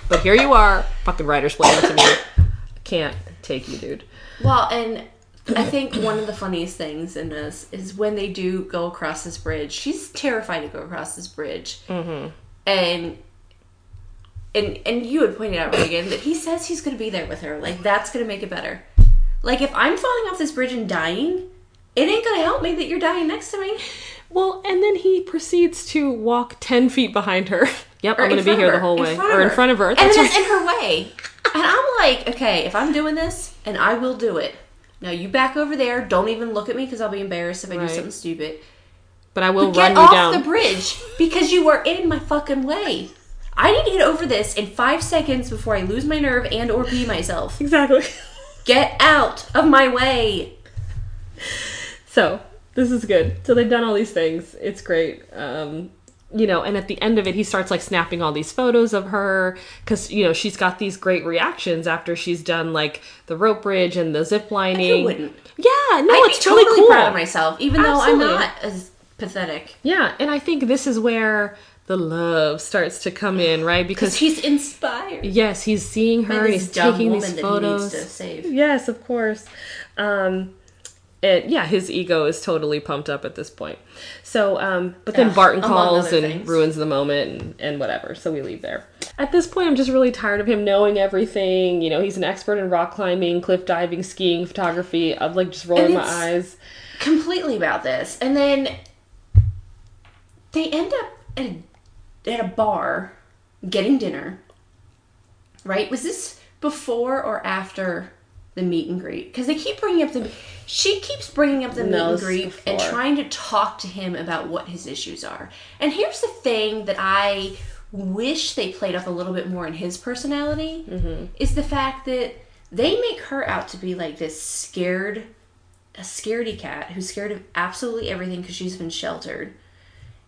But here you are, fucking writer's playing to me. <laughs> Can't take you, dude. Well, and I think one of the funniest things in this is when they do go across this bridge. She's terrified to go across this bridge, mm-hmm. and and and you had pointed out Reagan that he says he's going to be there with her. Like that's going to make it better. Like if I'm falling off this bridge and dying, it ain't going to help me that you're dying next to me. Well, and then he proceeds to walk 10 feet behind her. Yep, Or I'm going to be here of the whole way. of Or in front of her. and That's then in her way. And I'm like, okay, if I'm doing this, and I will do it. Now you back over there. Don't even look at me because I'll be embarrassed if I Right. do something stupid. but I will Get run you off down. the bridge <laughs> because you are in my fucking way. I need to get over this in five seconds before I lose my nerve and or pee myself. exactly. Get out of my way. So this is good. So they've done all these things. It's great. Um, you know, and at the end of it, he starts like snapping all these photos of her because you know she's got these great reactions after she's done like the rope bridge and the zip lining. Wouldn't? Yeah, no, I'd it's be really totally cool. proud of myself, even though I'm not as pathetic. Yeah, and I think this is where the love starts to come in, right? Because he's inspired. yes, he's seeing her By and he's taking these that photos. he needs to save. Yes, of course. Um, and yeah, his ego is totally pumped up at this point. So, um, but then Ugh, Barton calls and things. ruins the moment and, and whatever. So we leave there. At this point, I'm just really tired of him knowing everything. You know, he's an expert in rock climbing, cliff diving, skiing, photography. I'm like just rolling my eyes. completely about this. And then they end up at a, at a bar getting dinner. Right? Was this before or after the meet and greet? Because they keep bringing up the. She keeps bringing up the meet and greet and trying to talk to him about what his issues are. And here's the thing that I wish they played up a little bit more in his personality Mm-hmm. is the fact that they make her out to be like this scared a scaredy cat who's scared of absolutely everything because she's been sheltered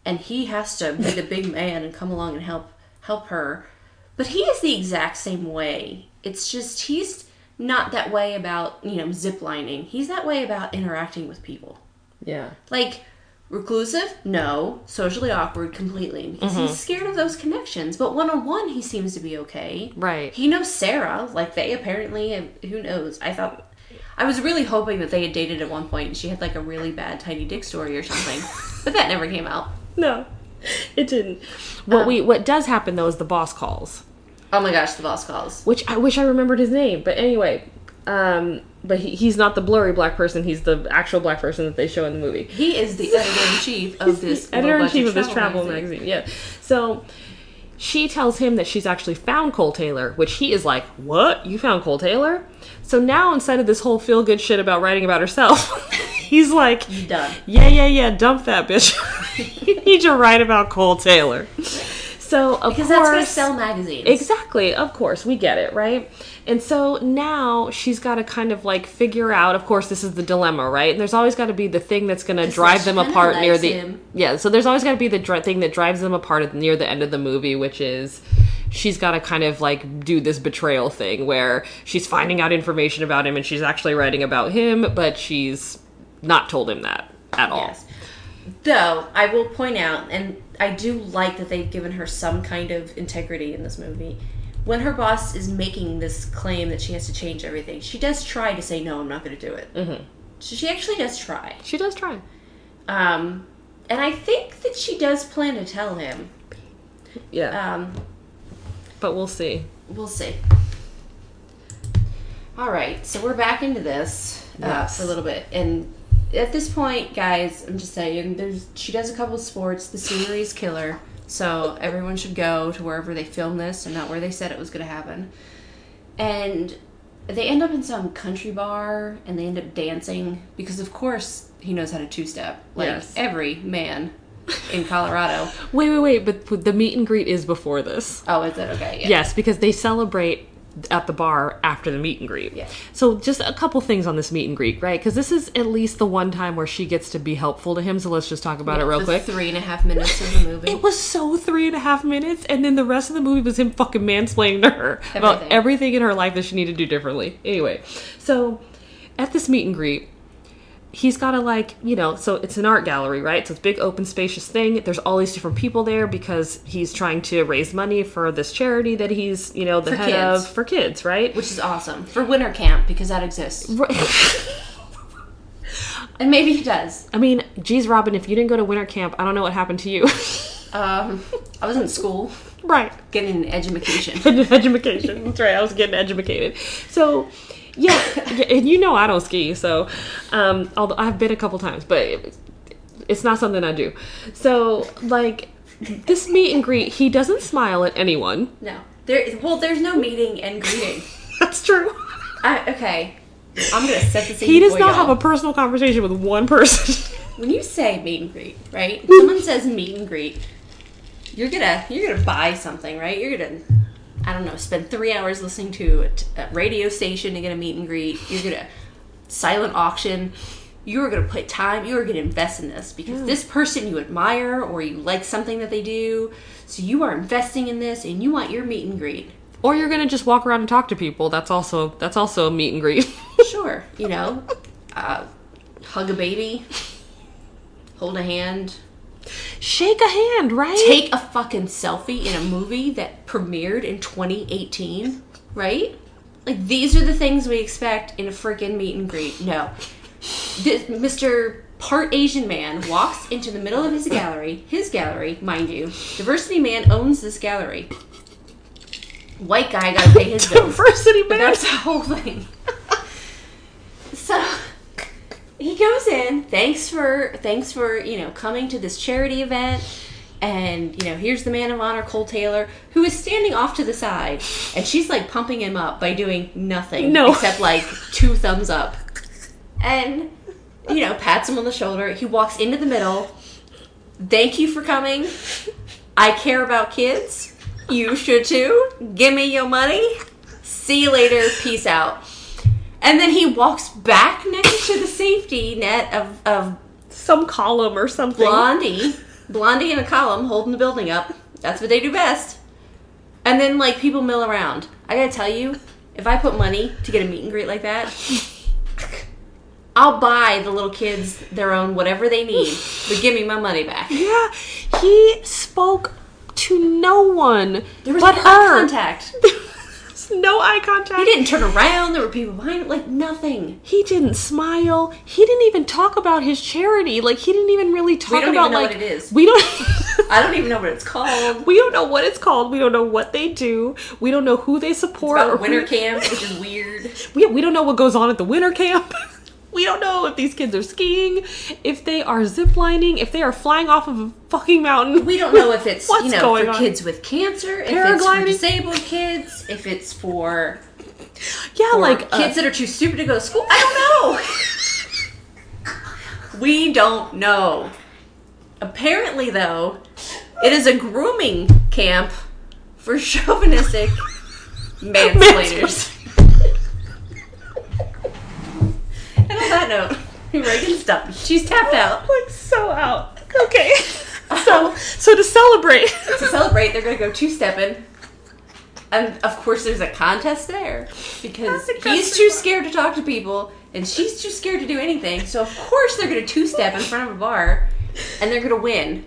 and he has to be the big <laughs> man and come along and help help her but he is the exact same way it's just he's not that way about you know ziplining. He's that way about interacting with people. Yeah. like reclusive? No. Socially awkward completely. Because he's scared of those connections. But one-on-one he seems to be okay. Right. he knows sarah. Like they apparently who knows? I thought i was really hoping that they had dated at one point and she had like a really bad tiny dick story or something. <laughs> But that never came out. No, it didn't. What Um, we what does happen though is the boss calls, oh my gosh the boss calls which I wish I remembered his name. But anyway, um, but he, he's not the blurry black person. He's the actual black person that they show in the movie. he is the editor-in-chief of this editor in chief of this travel magazine. Yeah. So she tells him that she's actually found Cole Taylor, which he is like, "What? You found Cole Taylor?" So now instead of this whole feel good shit about writing about herself, <laughs> he's like, done "Yeah, yeah, yeah, dump that bitch. <laughs> you need to write about Cole Taylor." <laughs> So of because course, that's gonna sell magazines Exactly, of course, we get it, right? And so now she's got to kind of like figure out. Of course, this is the dilemma, right? And there's always got to be the thing that's going to drive them apart near the him. yeah. So there's always got to be the dr- thing that drives them apart near the end of the movie, which is she's got to kind of like do this betrayal thing where she's finding out information about him and she's actually writing about him, but she's not told him that at all. Yes. Though I will point out, and I do like that they've given her some kind of integrity in this movie. When her boss is making this claim that she has to change everything, she does try to say, "No, I'm not going to do it." Mm-hmm. So she actually does try, She does try. um, and I think that she does plan to tell him. Yeah, Um, but we'll see. we'll see. All right, so we're back into this uh, Yes. for a little bit, and at this point, guys, I'm just saying, there's she does a couple sports. The scenery is killer, so everyone should go to wherever they filmed this, and not where they said it was going to happen. And they end up in some country bar, and they end up dancing because, of course, he knows how to two step, like Yes. every man in Colorado. <laughs> Wait, wait, wait! But the meet and greet is before this. oh, is it okay? Yeah. Yes, because they celebrate at the bar after the meet and greet. Yeah. So just a couple things on this meet and greet, right? Because this is at least the one time where she gets to be helpful to him. So let's just talk about it real quick. Three and a half minutes of the <laughs> movie. It was so three and a half minutes, and then the rest of the movie was him fucking mansplaining to her about Everything. everything in her life that she needed to do differently. Anyway, so at this meet and greet, he's got to like you know so it's an art gallery right? So it's a big open spacious thing. There's all these different people there because he's trying to raise money for this charity that he's you know the For head kids. of. For kids right? Which is awesome. For winter camp because that exists, right. <laughs> and maybe he does. i mean geez robin if you didn't go to winter camp i don't know what happened to you. <laughs> Um, I was in school. Right. Getting an education. <laughs> an education that's right i was getting educated so yeah, yeah, and you know i don't ski so um although i've been a couple times but it- it's not something i do so like this meet and greet he doesn't smile at anyone No, there. Well, there's no meeting and greeting. <laughs> that's true I, okay, I'm gonna set the scene. he does not y'all. have a personal conversation with one person <laughs> When you say meet and greet, right? Someone says meet and greet. You're gonna you're gonna buy something, right? You're gonna I don't know, spend three hours listening to a, t- a radio station to get a meet and greet. You're gonna silent auction. You're gonna put time. You're gonna invest in this because this person you admire or you like something that they do. So you are investing in this, and you want your meet and greet. or you're gonna just walk around and talk to people that's also that's also a meet and greet <laughs> Sure, you know, uh, hug a baby, hold a hand, shake a hand right take a fucking selfie in a movie that premiered in 2018, right? Like these are the things we expect in a freaking meet and greet. No, this, Mr. Part Asian man walks into the middle of his gallery. His gallery, mind you. Diversity man owns this gallery. White guy got to pay his bills. <laughs> Diversity But man. that's the whole thing. He goes in. Thanks for thanks for you know coming to this charity event. And you know, here's the man of honor, Cole Taylor, who is standing off to the side, and she's like pumping him up by doing nothing No. except like two thumbs up, and you know, pats him on the shoulder. He walks into the middle. Thank you for coming. I care about kids. You should too. Give me your money. See you later. Peace out. And then he walks back next to the safety net of, of Some column or something. Blondie. Blondie in a column holding the building up. That's what they do best. And then, like, people mill around. I gotta tell you, if I put money to get a meet and greet like that, <laughs> I'll buy the little kids their own whatever they need, but give me my money back. Yeah, he spoke to no one There was but no her. contact. <laughs> No eye contact. He didn't turn around. There were people behind him. Like nothing. He didn't smile. He didn't even talk about his charity. Like he didn't even really talk don't about even know like what it is. we don't. <laughs> I don't even know what it's called. We don't know what it's called. We don't know what they do. We don't know who they support. About or winter who, camp, which is weird. <laughs> We, we don't know what goes on at the winter camp. <laughs> we don't know if these kids are skiing, if they are ziplining, if they are flying off of a fucking mountain. We don't know if <laughs> it's What's you know going for on? kids with cancer, if it's for Paragliding? disabled kids, if it's for, yeah, like uh, kids that are too stupid to go to school. I don't know. <laughs> we don't know. Apparently, though, it is a grooming camp for <laughs> chauvinistic mansplainers. And on that note, <laughs> <laughs> Reagan's done. She's tapped oh, out. like so out. Okay. <laughs> So so to celebrate. to celebrate, they're gonna go two stepping. And of course, there's a contest there because he's too scared to talk to people and she's too scared to do anything. So of course, they're gonna two step in front of a bar and they're gonna win.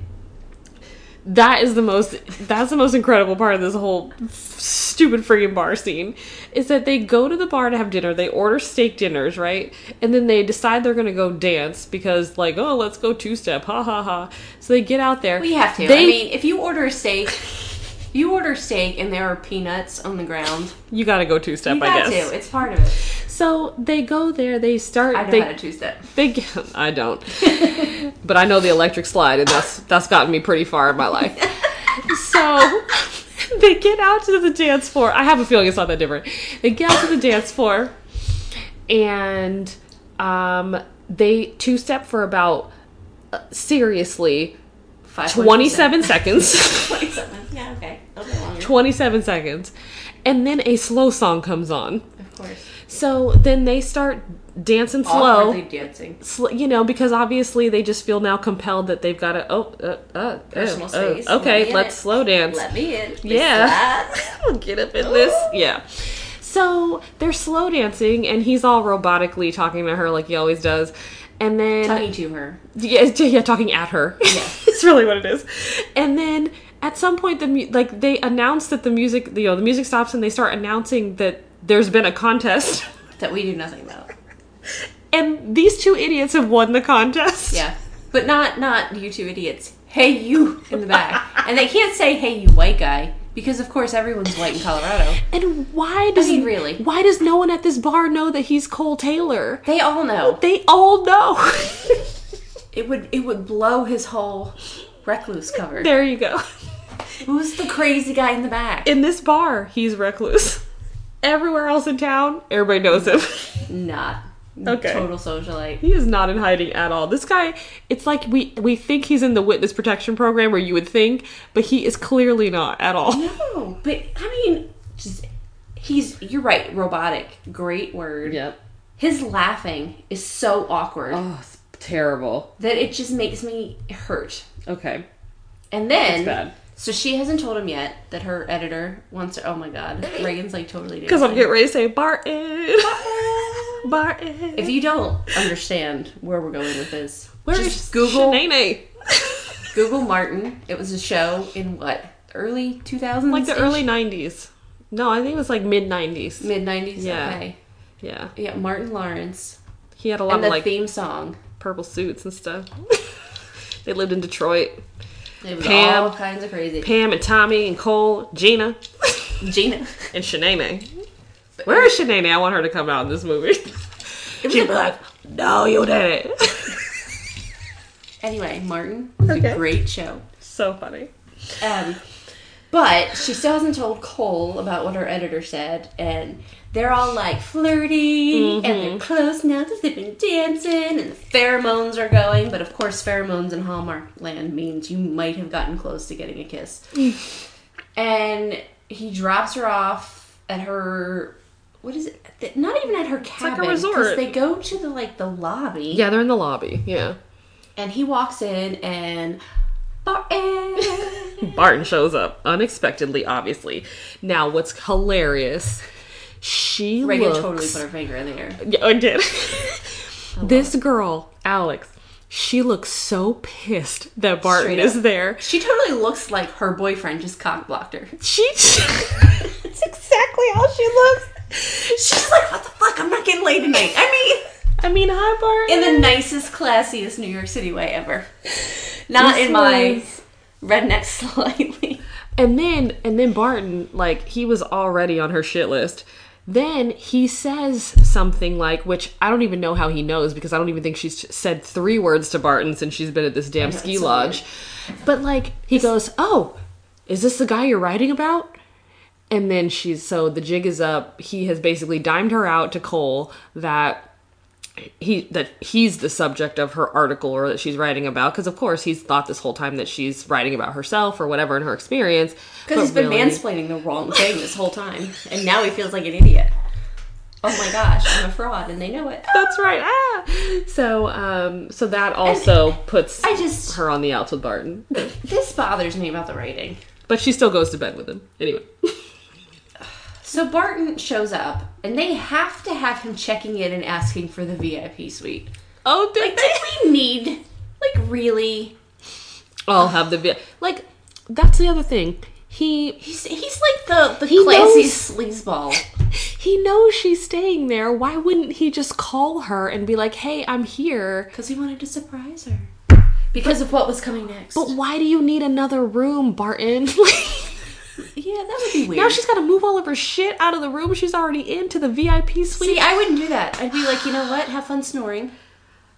That is the most that's the most incredible part of this whole stupid friggin' bar scene is that they go to the bar to have dinner they order steak dinners right and then they decide they're gonna go dance because like oh let's go two-step ha ha ha so they get out there We have to. they, I mean, if you order a steak, you order steak and there are peanuts on the ground, you gotta go two-step you i guess to. It's part of it. So they go there they start I know they how to two step. <laughs> they get, I don't. <laughs> but I know the electric slide and that's that's gotten me pretty far in my life. <laughs> So they get out to the dance floor. I have a feeling it's not that different. They get out to the dance floor and um they two step for about uh, seriously 27 seconds. 27. Yeah, okay. A little bit longer. 27 seconds. And then a slow song comes on. Of course. So then they start dancing slow. Awkwardly dancing. sl- you know, because obviously they just feel now compelled that they've got to. Oh, uh, uh, Personal uh, space. okay, let's it. slow dance. Let me in. Yeah. We'll <laughs> get up in this. Yeah. So they're slow dancing, and he's all robotically talking to her like he always does. And then Talking to her. yeah, yeah, talking at her. Yeah. <laughs> it's really what it is. And then at some point, the mu- like they announce that the music, you know, the music stops, and they start announcing that there's been a contest, <laughs> That we do nothing about. and these two idiots have won the contest. Yeah. But not not you two idiots. Hey you <laughs> in the back. and they can't say hey you white guy because of course everyone's white in Colorado. And why does mean, really. Why does no one at this bar know that he's Cole Taylor? They all know. They all know. <laughs> It would it would blow his whole recluse cover. there you go. Who's the crazy guy in the back? In this bar, he's recluse. Everywhere else in town, everybody knows him. Not. <laughs> Okay. Total socialite. He is not in hiding at all. This guy, it's like we we think he's in the witness protection program, where you would think, but he is clearly not at all. No, but I mean, just he's. You're right. Robotic. Great word. Yep. His laughing is so awkward Oh, it's terrible. that it just makes me hurt. Okay. And then, It's bad. So she hasn't told him yet that her editor wants to. Oh my god, <laughs> Reagan's like totally. Because I'm getting ready to say Barton. Barton. If you don't understand where we're going with this, Where just Google Shanae? Google Martin. It was a show in what early 2000s, like the early '90s. No, I think it was like mid '90s. Mid 90s? Yeah. Okay. Yeah, Yeah, Martin Lawrence. he had a lot And of the like theme song. purple suits and stuff. <laughs> they lived in Detroit. It Pam. all kinds of crazy. Pam and Tommy and Cole, Gina, <laughs> Gina. and Shanae. Where is Shanae? I want her to come out in this movie. <laughs> She'd be like, "No, you didn't." <laughs> Anyway, Martin was Okay. a great show. so funny. Um, but she still hasn't told Cole about what her editor said, and they're all like flirty, and they're mm-hmm. close now because they've been dancing, and the pheromones are going. But of course, pheromones in Hallmark land means you might have gotten close to getting a kiss. <sighs> and he drops her off at her. What is it? Not even at her cabin. like a resort. They go to the like the lobby. Yeah, they're in the lobby. Yeah. And he walks in and Barton. Barton shows up unexpectedly, obviously. Now, what's hilarious? She Reagan looks. totally put her finger in the air. Yeah, I did. this girl, Alex, she looks so pissed that Barton Straight is up. there. She totally looks like her boyfriend just cock blocked her. She. <laughs> That's exactly how she looks. She's like, what the fuck? I'm not getting laid tonight. I mean, I mean, hi, Barton. in the nicest, classiest New York City way ever. Not This in my was- redneck <laughs> slightly. And then and then Barton, like, he was already on her shit list. Then he says something like, which I don't even know how he knows because I don't even think she's said three words to Barton since she's been at this damn know, ski lodge. But like he goes, "Oh, is this the guy you're writing about?" And then she's so the jig is up. He has basically dimed her out to Cole that he that he's the subject of her article or that she's writing about because of course he's thought this whole time that she's writing about herself or whatever in her experience Because he's been really- mansplaining the wrong thing this whole time. And now he feels like an idiot. Oh my gosh, I'm a fraud and they know it. that's right ah so um so that also puts I just- her on the outs with barton This bothers me about the writing. but she still goes to bed with him anyway So Barton shows up, and they have to have him checking in and asking for the VIP suite. oh did Like, did we need, like, really? i'll have the VIP. like that's the other thing he He's he's like the the He classiest sleazeball. <laughs> he knows she's staying there why wouldn't he just call her and be like hey i'm here Because he wanted to surprise her. Because of what was coming next. but why do you need another room barton <laughs> yeah, that would be weird. now she's got to move all of her shit out of the room she's already into the vip suite See, I wouldn't do that. I'd be like, you know what? Have fun snoring.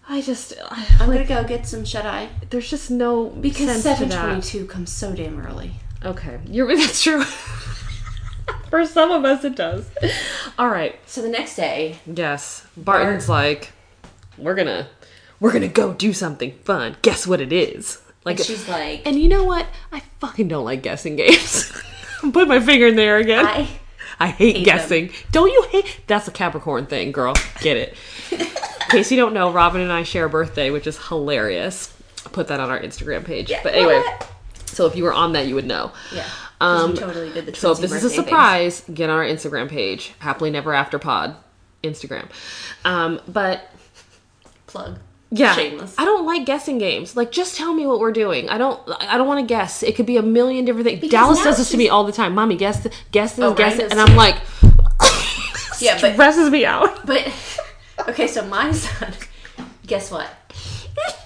I just I'm gonna go get some shut eye. there's just no Because to that. comes so damn early. Okay, you're <laughs> that's true. For some of us, it does. All right. So the next day, Yes, Barton's like, we're gonna, we're gonna go do something fun. Guess what it is? Like, and she's like, and you know what? I fucking don't like guessing games. <laughs> Put my finger in there again. I, I hate, hate guessing. Don't you hate? That's a Capricorn thing, girl. Get it? <laughs> in case you don't know, Robin and I share a birthday, which is hilarious. I'll put that on our Instagram page. Yeah, but anyway, what? so if you were on that, you would know. yeah. Um, totally did the So if this is a surprise, get on our Instagram page, happily never after pod, Instagram. Um, but plug. Yeah, Shameless. I don't like guessing games. Like, just tell me what we're doing. I don't. I don't want to guess. It could be a million different things. Because Dallas does this to me all the time. Mommy, guess, guess this, Oh, guess it, and. I'm like, <laughs> Yeah, but stresses me out. but okay. So my <laughs> son, guess what?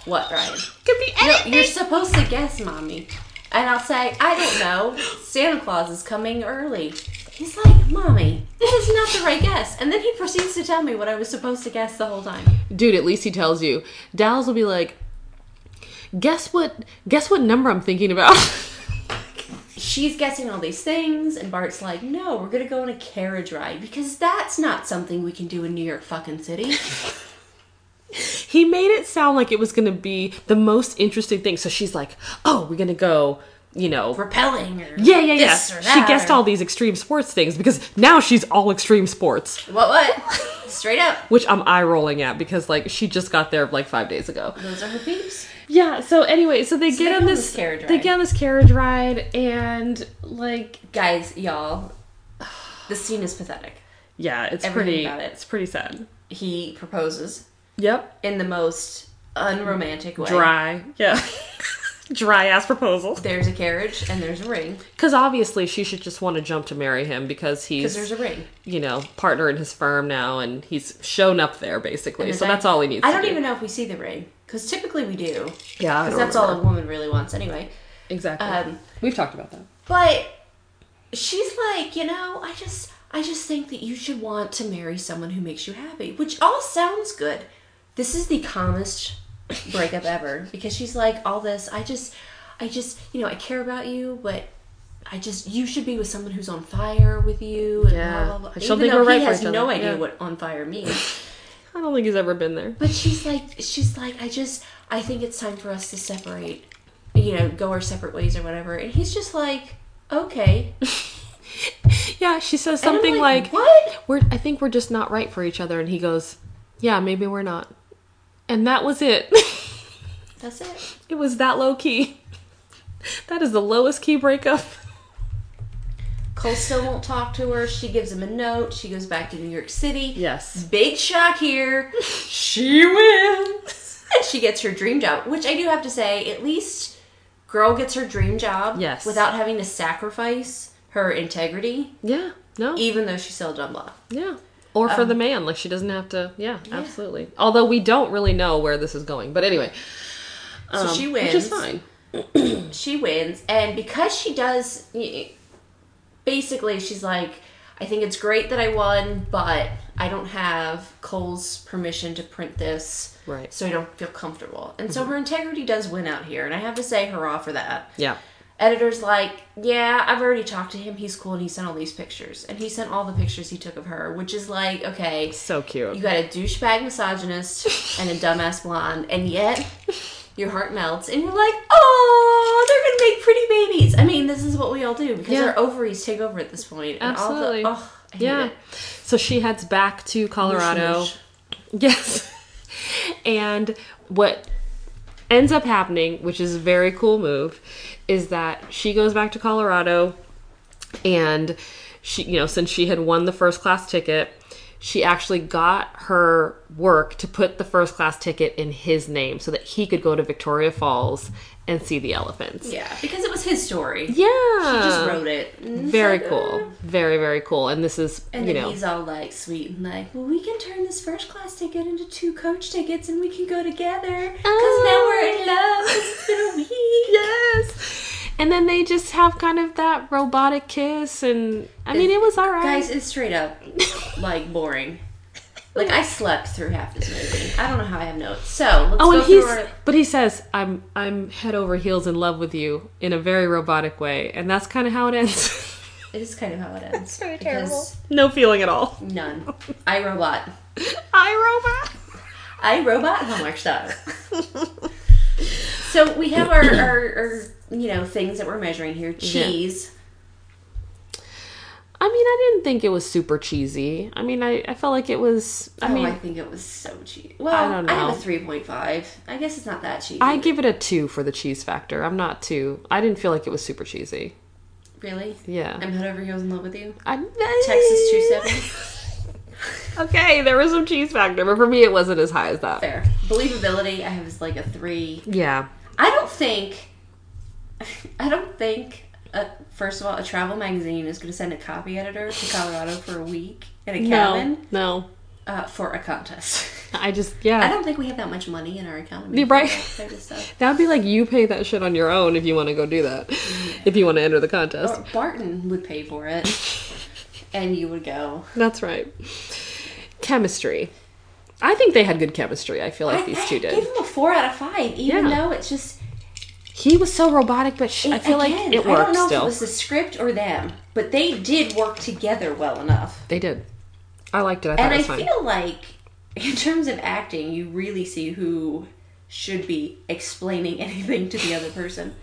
What, Ryan? Could be No, anything. you're supposed to guess, mommy. And I'll say, I don't know. Santa Claus is coming early. He's like, Mommy, this is not the right guess. And then he proceeds to tell me what I was supposed to guess the whole time. Dude, at least he tells you. Dallas will be like, guess what? Guess what number I'm thinking about. <laughs> She's guessing all these things, and Bart's like, No, we're gonna go on a carriage ride because that's not something we can do in New York fucking city. <laughs> he made it sound like it was going to be the most interesting thing. So she's like, "Oh, we're going to go." You know, Rappelling or Yeah, yeah, yeah. She guessed all these extreme sports things because now she's all extreme sports, What what? <laughs> Straight up. which I'm eye rolling at because like she just got there like five days ago. Those are her peeps. Yeah. So anyway, so they they get go on this, this carriage They ride. get on this carriage ride and like Guys, y'all, the scene is pathetic. yeah, it's Everything pretty. it. It's pretty sad. He proposes Yep. in the most unromantic way. Dry. Yeah. <laughs> Dry ass proposal. There's a carriage and there's a ring Because obviously she should just want to jump to marry him because because he's, there's a ring. you know, partner in his firm now and he's shown up there basically. And So that's all he needs I to don't do. even know if we see the ring because typically we do. Yeah, I Because don't that's all a remember. woman really wants anyway. Exactly. Um, We've talked about that. But she's like, you know, I just I just think that you should want to marry someone who makes you happy, which all sounds good. This is the calmest breakup ever because she's like all this, I just I just, you know, I care about you, but I just you should be with someone who's on fire with you and Yeah. blah blah blah. Even think though right he has no other. idea Yeah. what on fire means. <laughs> I don't think he's ever been there. But she's like, she's like, I just, I think it's time for us to separate, you know, go our separate ways or whatever. And he's just like, okay. <laughs> Yeah, she says something like, what? "We're I think we're just not right for each other." And he goes, "Yeah, maybe we're not." And that was it. <laughs> That's it. it was that low key. That is the lowest key breakup. Cole still won't talk to her. She gives him a note. She goes back to New York City. Yes. Big shock here. <laughs> She wins. <laughs> And she gets her dream job, which I do have to say, at least girl gets her dream job Yes. without having to sacrifice her integrity, Yeah. No. even though she's still a dumb Yeah. Or Um, for the man, like she doesn't have to. Yeah, absolutely. Although we don't really know where this is going, but anyway. So she Um, which is wins. fine. <clears throat> she wins and because she does basically she's like i think it's great that i won but i don't have cole's permission to print this Right. so i don't feel comfortable and so her integrity does win out here and i have to say hurrah for that Yeah. Editor's like yeah i've already talked to him he's cool and he sent all these pictures and he sent all the pictures he took of her which is like okay So cute. you got a douchebag misogynist and a dumbass blonde, and yet your heart melts, and you're like, oh, they're gonna make pretty babies. I mean, this is what we all do because Yeah. our ovaries take over at this point. And Absolutely. All the, oh, yeah. it. So she heads back to Colorado. Whoosh, <laughs> Yes. and what ends up happening, which is a very cool move, is that she goes back to Colorado and she, you know, since she had won the first class ticket, she actually got her work to put the first class ticket in his name so that he could go to Victoria Falls and see the elephants. Yeah, because it was his story. Yeah. He just wrote it. Very like, cool. uh, Very, very cool. And this is, And you then know, he's all like sweet and like, well, we can turn this first class ticket into two coach tickets and we can go together because now we're in love. It's been a week. <laughs> yes. And then they just have kind of that robotic kiss, and I mean, it was all right. Guys, it's straight up like boring. Like I slept through half this movie. I don't know how I have notes. So let's oh, go and through he's, our. but he says, "I'm, I'm head over heels in love with you" in a very robotic way, and that's kind of how it ends. It is kind of how it ends. very because terrible. no feeling at all. None. I robot. I robot. I robot Hallmark style. so we have our, our, our you know things that we're measuring here. Cheese. I mean, I didn't think it was super cheesy. I mean, I, I felt like it was. I oh, mean, I I, think it was so cheesy. Well, don't I have a three point five. I guess it's not that cheesy. I give it a two for the cheese factor. I'm not too. I didn't feel like it was super cheesy. really. Yeah. I'm head over heels in love with you. I, Texas two seven. <laughs> Okay, there was some cheese factor, but for me, it wasn't as high as that. Fair. Believability, I have is like a three. Yeah. I don't think. <laughs> I don't think. Uh, first of all, a travel magazine is going to send a copy editor to Colorado for a week in a No. cabin No. uh, for a contest. <laughs> I just yeah. I don't think we have that much money in our economy. Right. that of. <laughs> That'd be like you pay that shit on your own if you want to go do that. If you want to enter the contest. Or Barton would pay for it, <laughs> and you would go. That's right. Chemistry. I think they had good chemistry. I feel like I, these I two gave did. him a four out of five, even Yeah. though it's just. He was so robotic, but sh- I feel again, like it I worked don't know still. if it was the script or them, but they did work together well enough. They did. I liked it. I thought And it I fine. feel like, in terms of acting, you really see who should be explaining <laughs> anything to the other person.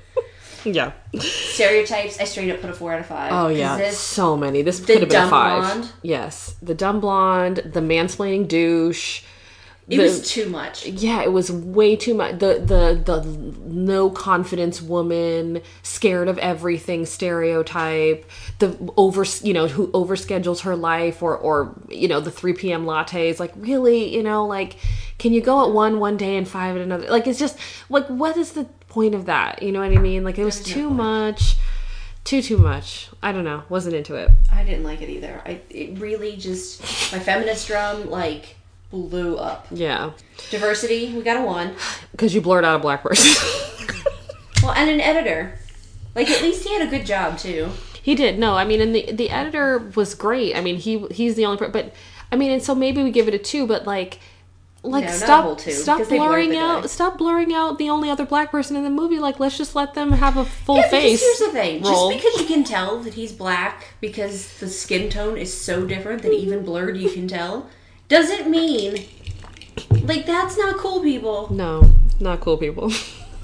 yeah. Stereotypes, I straight up put a four out of five. Oh 'Cause yeah, this- so many. This could have been a dumb five. blonde? Yes, the dumb blonde, the mansplaining douche. It the- was too much. yeah, it was way too much. The the the no confidence woman, scared of everything stereotype. The over you know who overschedules her life or or you know the three p.m. lattes. Like really, you know, like can you go at one one day and five at another? Like it's just like what is the point of that? You know what I mean? Like it was There's no too point. much, too too much. I don't know. Wasn't into it. I didn't like it either. I it really just my feminist drum like blew up. Yeah, Diversity, we got a one. because you blurred out a black person. <laughs> Well, and an editor. Like at least he had a good job too. he did. No, I mean, and the the editor was great. I mean, he he's the only. Per- but I mean, and so maybe we give it a two. But like. Like No, stop, two, stop because they blurred blurring the guy. out, stop blurring out the only other black person in the movie. Like, let's just let them have a full Yeah, face. here's the thing: roll. just because you can tell that he's black because the skin tone is so different that even blurred you can tell, doesn't mean like that's not cool, people. No, not cool people. <laughs>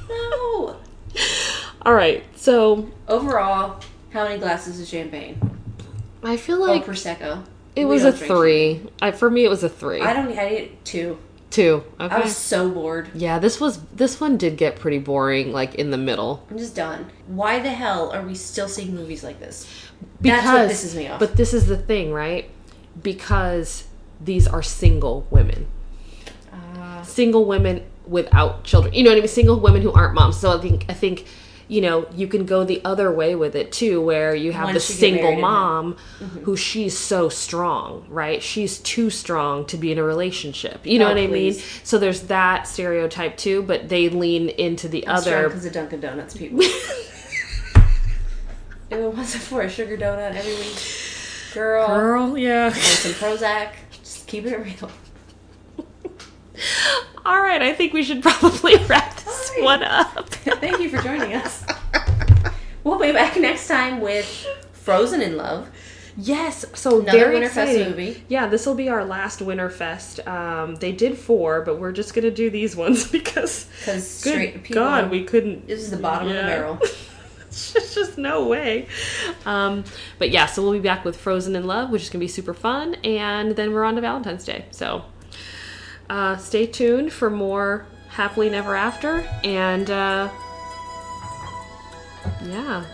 No. All right, so Overall, how many glasses of champagne? I feel like prosecco. it We was a three. I, for me, it was a three. I don't. I did two. Two. Okay. I was so bored. yeah, this was this one did get pretty boring, like in the middle. I'm just done. Why the hell are we still seeing movies like this? Because what pisses me off. But this is the thing, right? Because these are single women. Uh, Single women without children. You know what I mean? Single women who aren't moms. So I think I think you know, you can go the other way with it too, where you have Once the single mom Mm-hmm. who she's so strong, right? She's too strong to be in a relationship. You know Oh, what I mean? So there's that stereotype too, but they lean into the other because of Dunkin' Donuts people. <laughs> it wasn't for a sugar donut every week, girl, girl, yeah. and some Prozac, just keep it real. <laughs> All right, I think we should probably <laughs> wrap this right. one up. <laughs> Thank you for joining us. We'll be back next time with Frozen in Love. Yes, so Another very Winterfest exciting. movie. Yeah, this will be our last Winterfest. Um, they did four, but we're just gonna do these ones because, Because God, we couldn't. this is the bottom of the barrel. <laughs> It's just, no way. Um, but yeah, so we'll be back with Frozen in Love, which is gonna be super fun, and then we're on to Valentine's Day. So uh, stay tuned for more Happily Never After, and uh, yeah.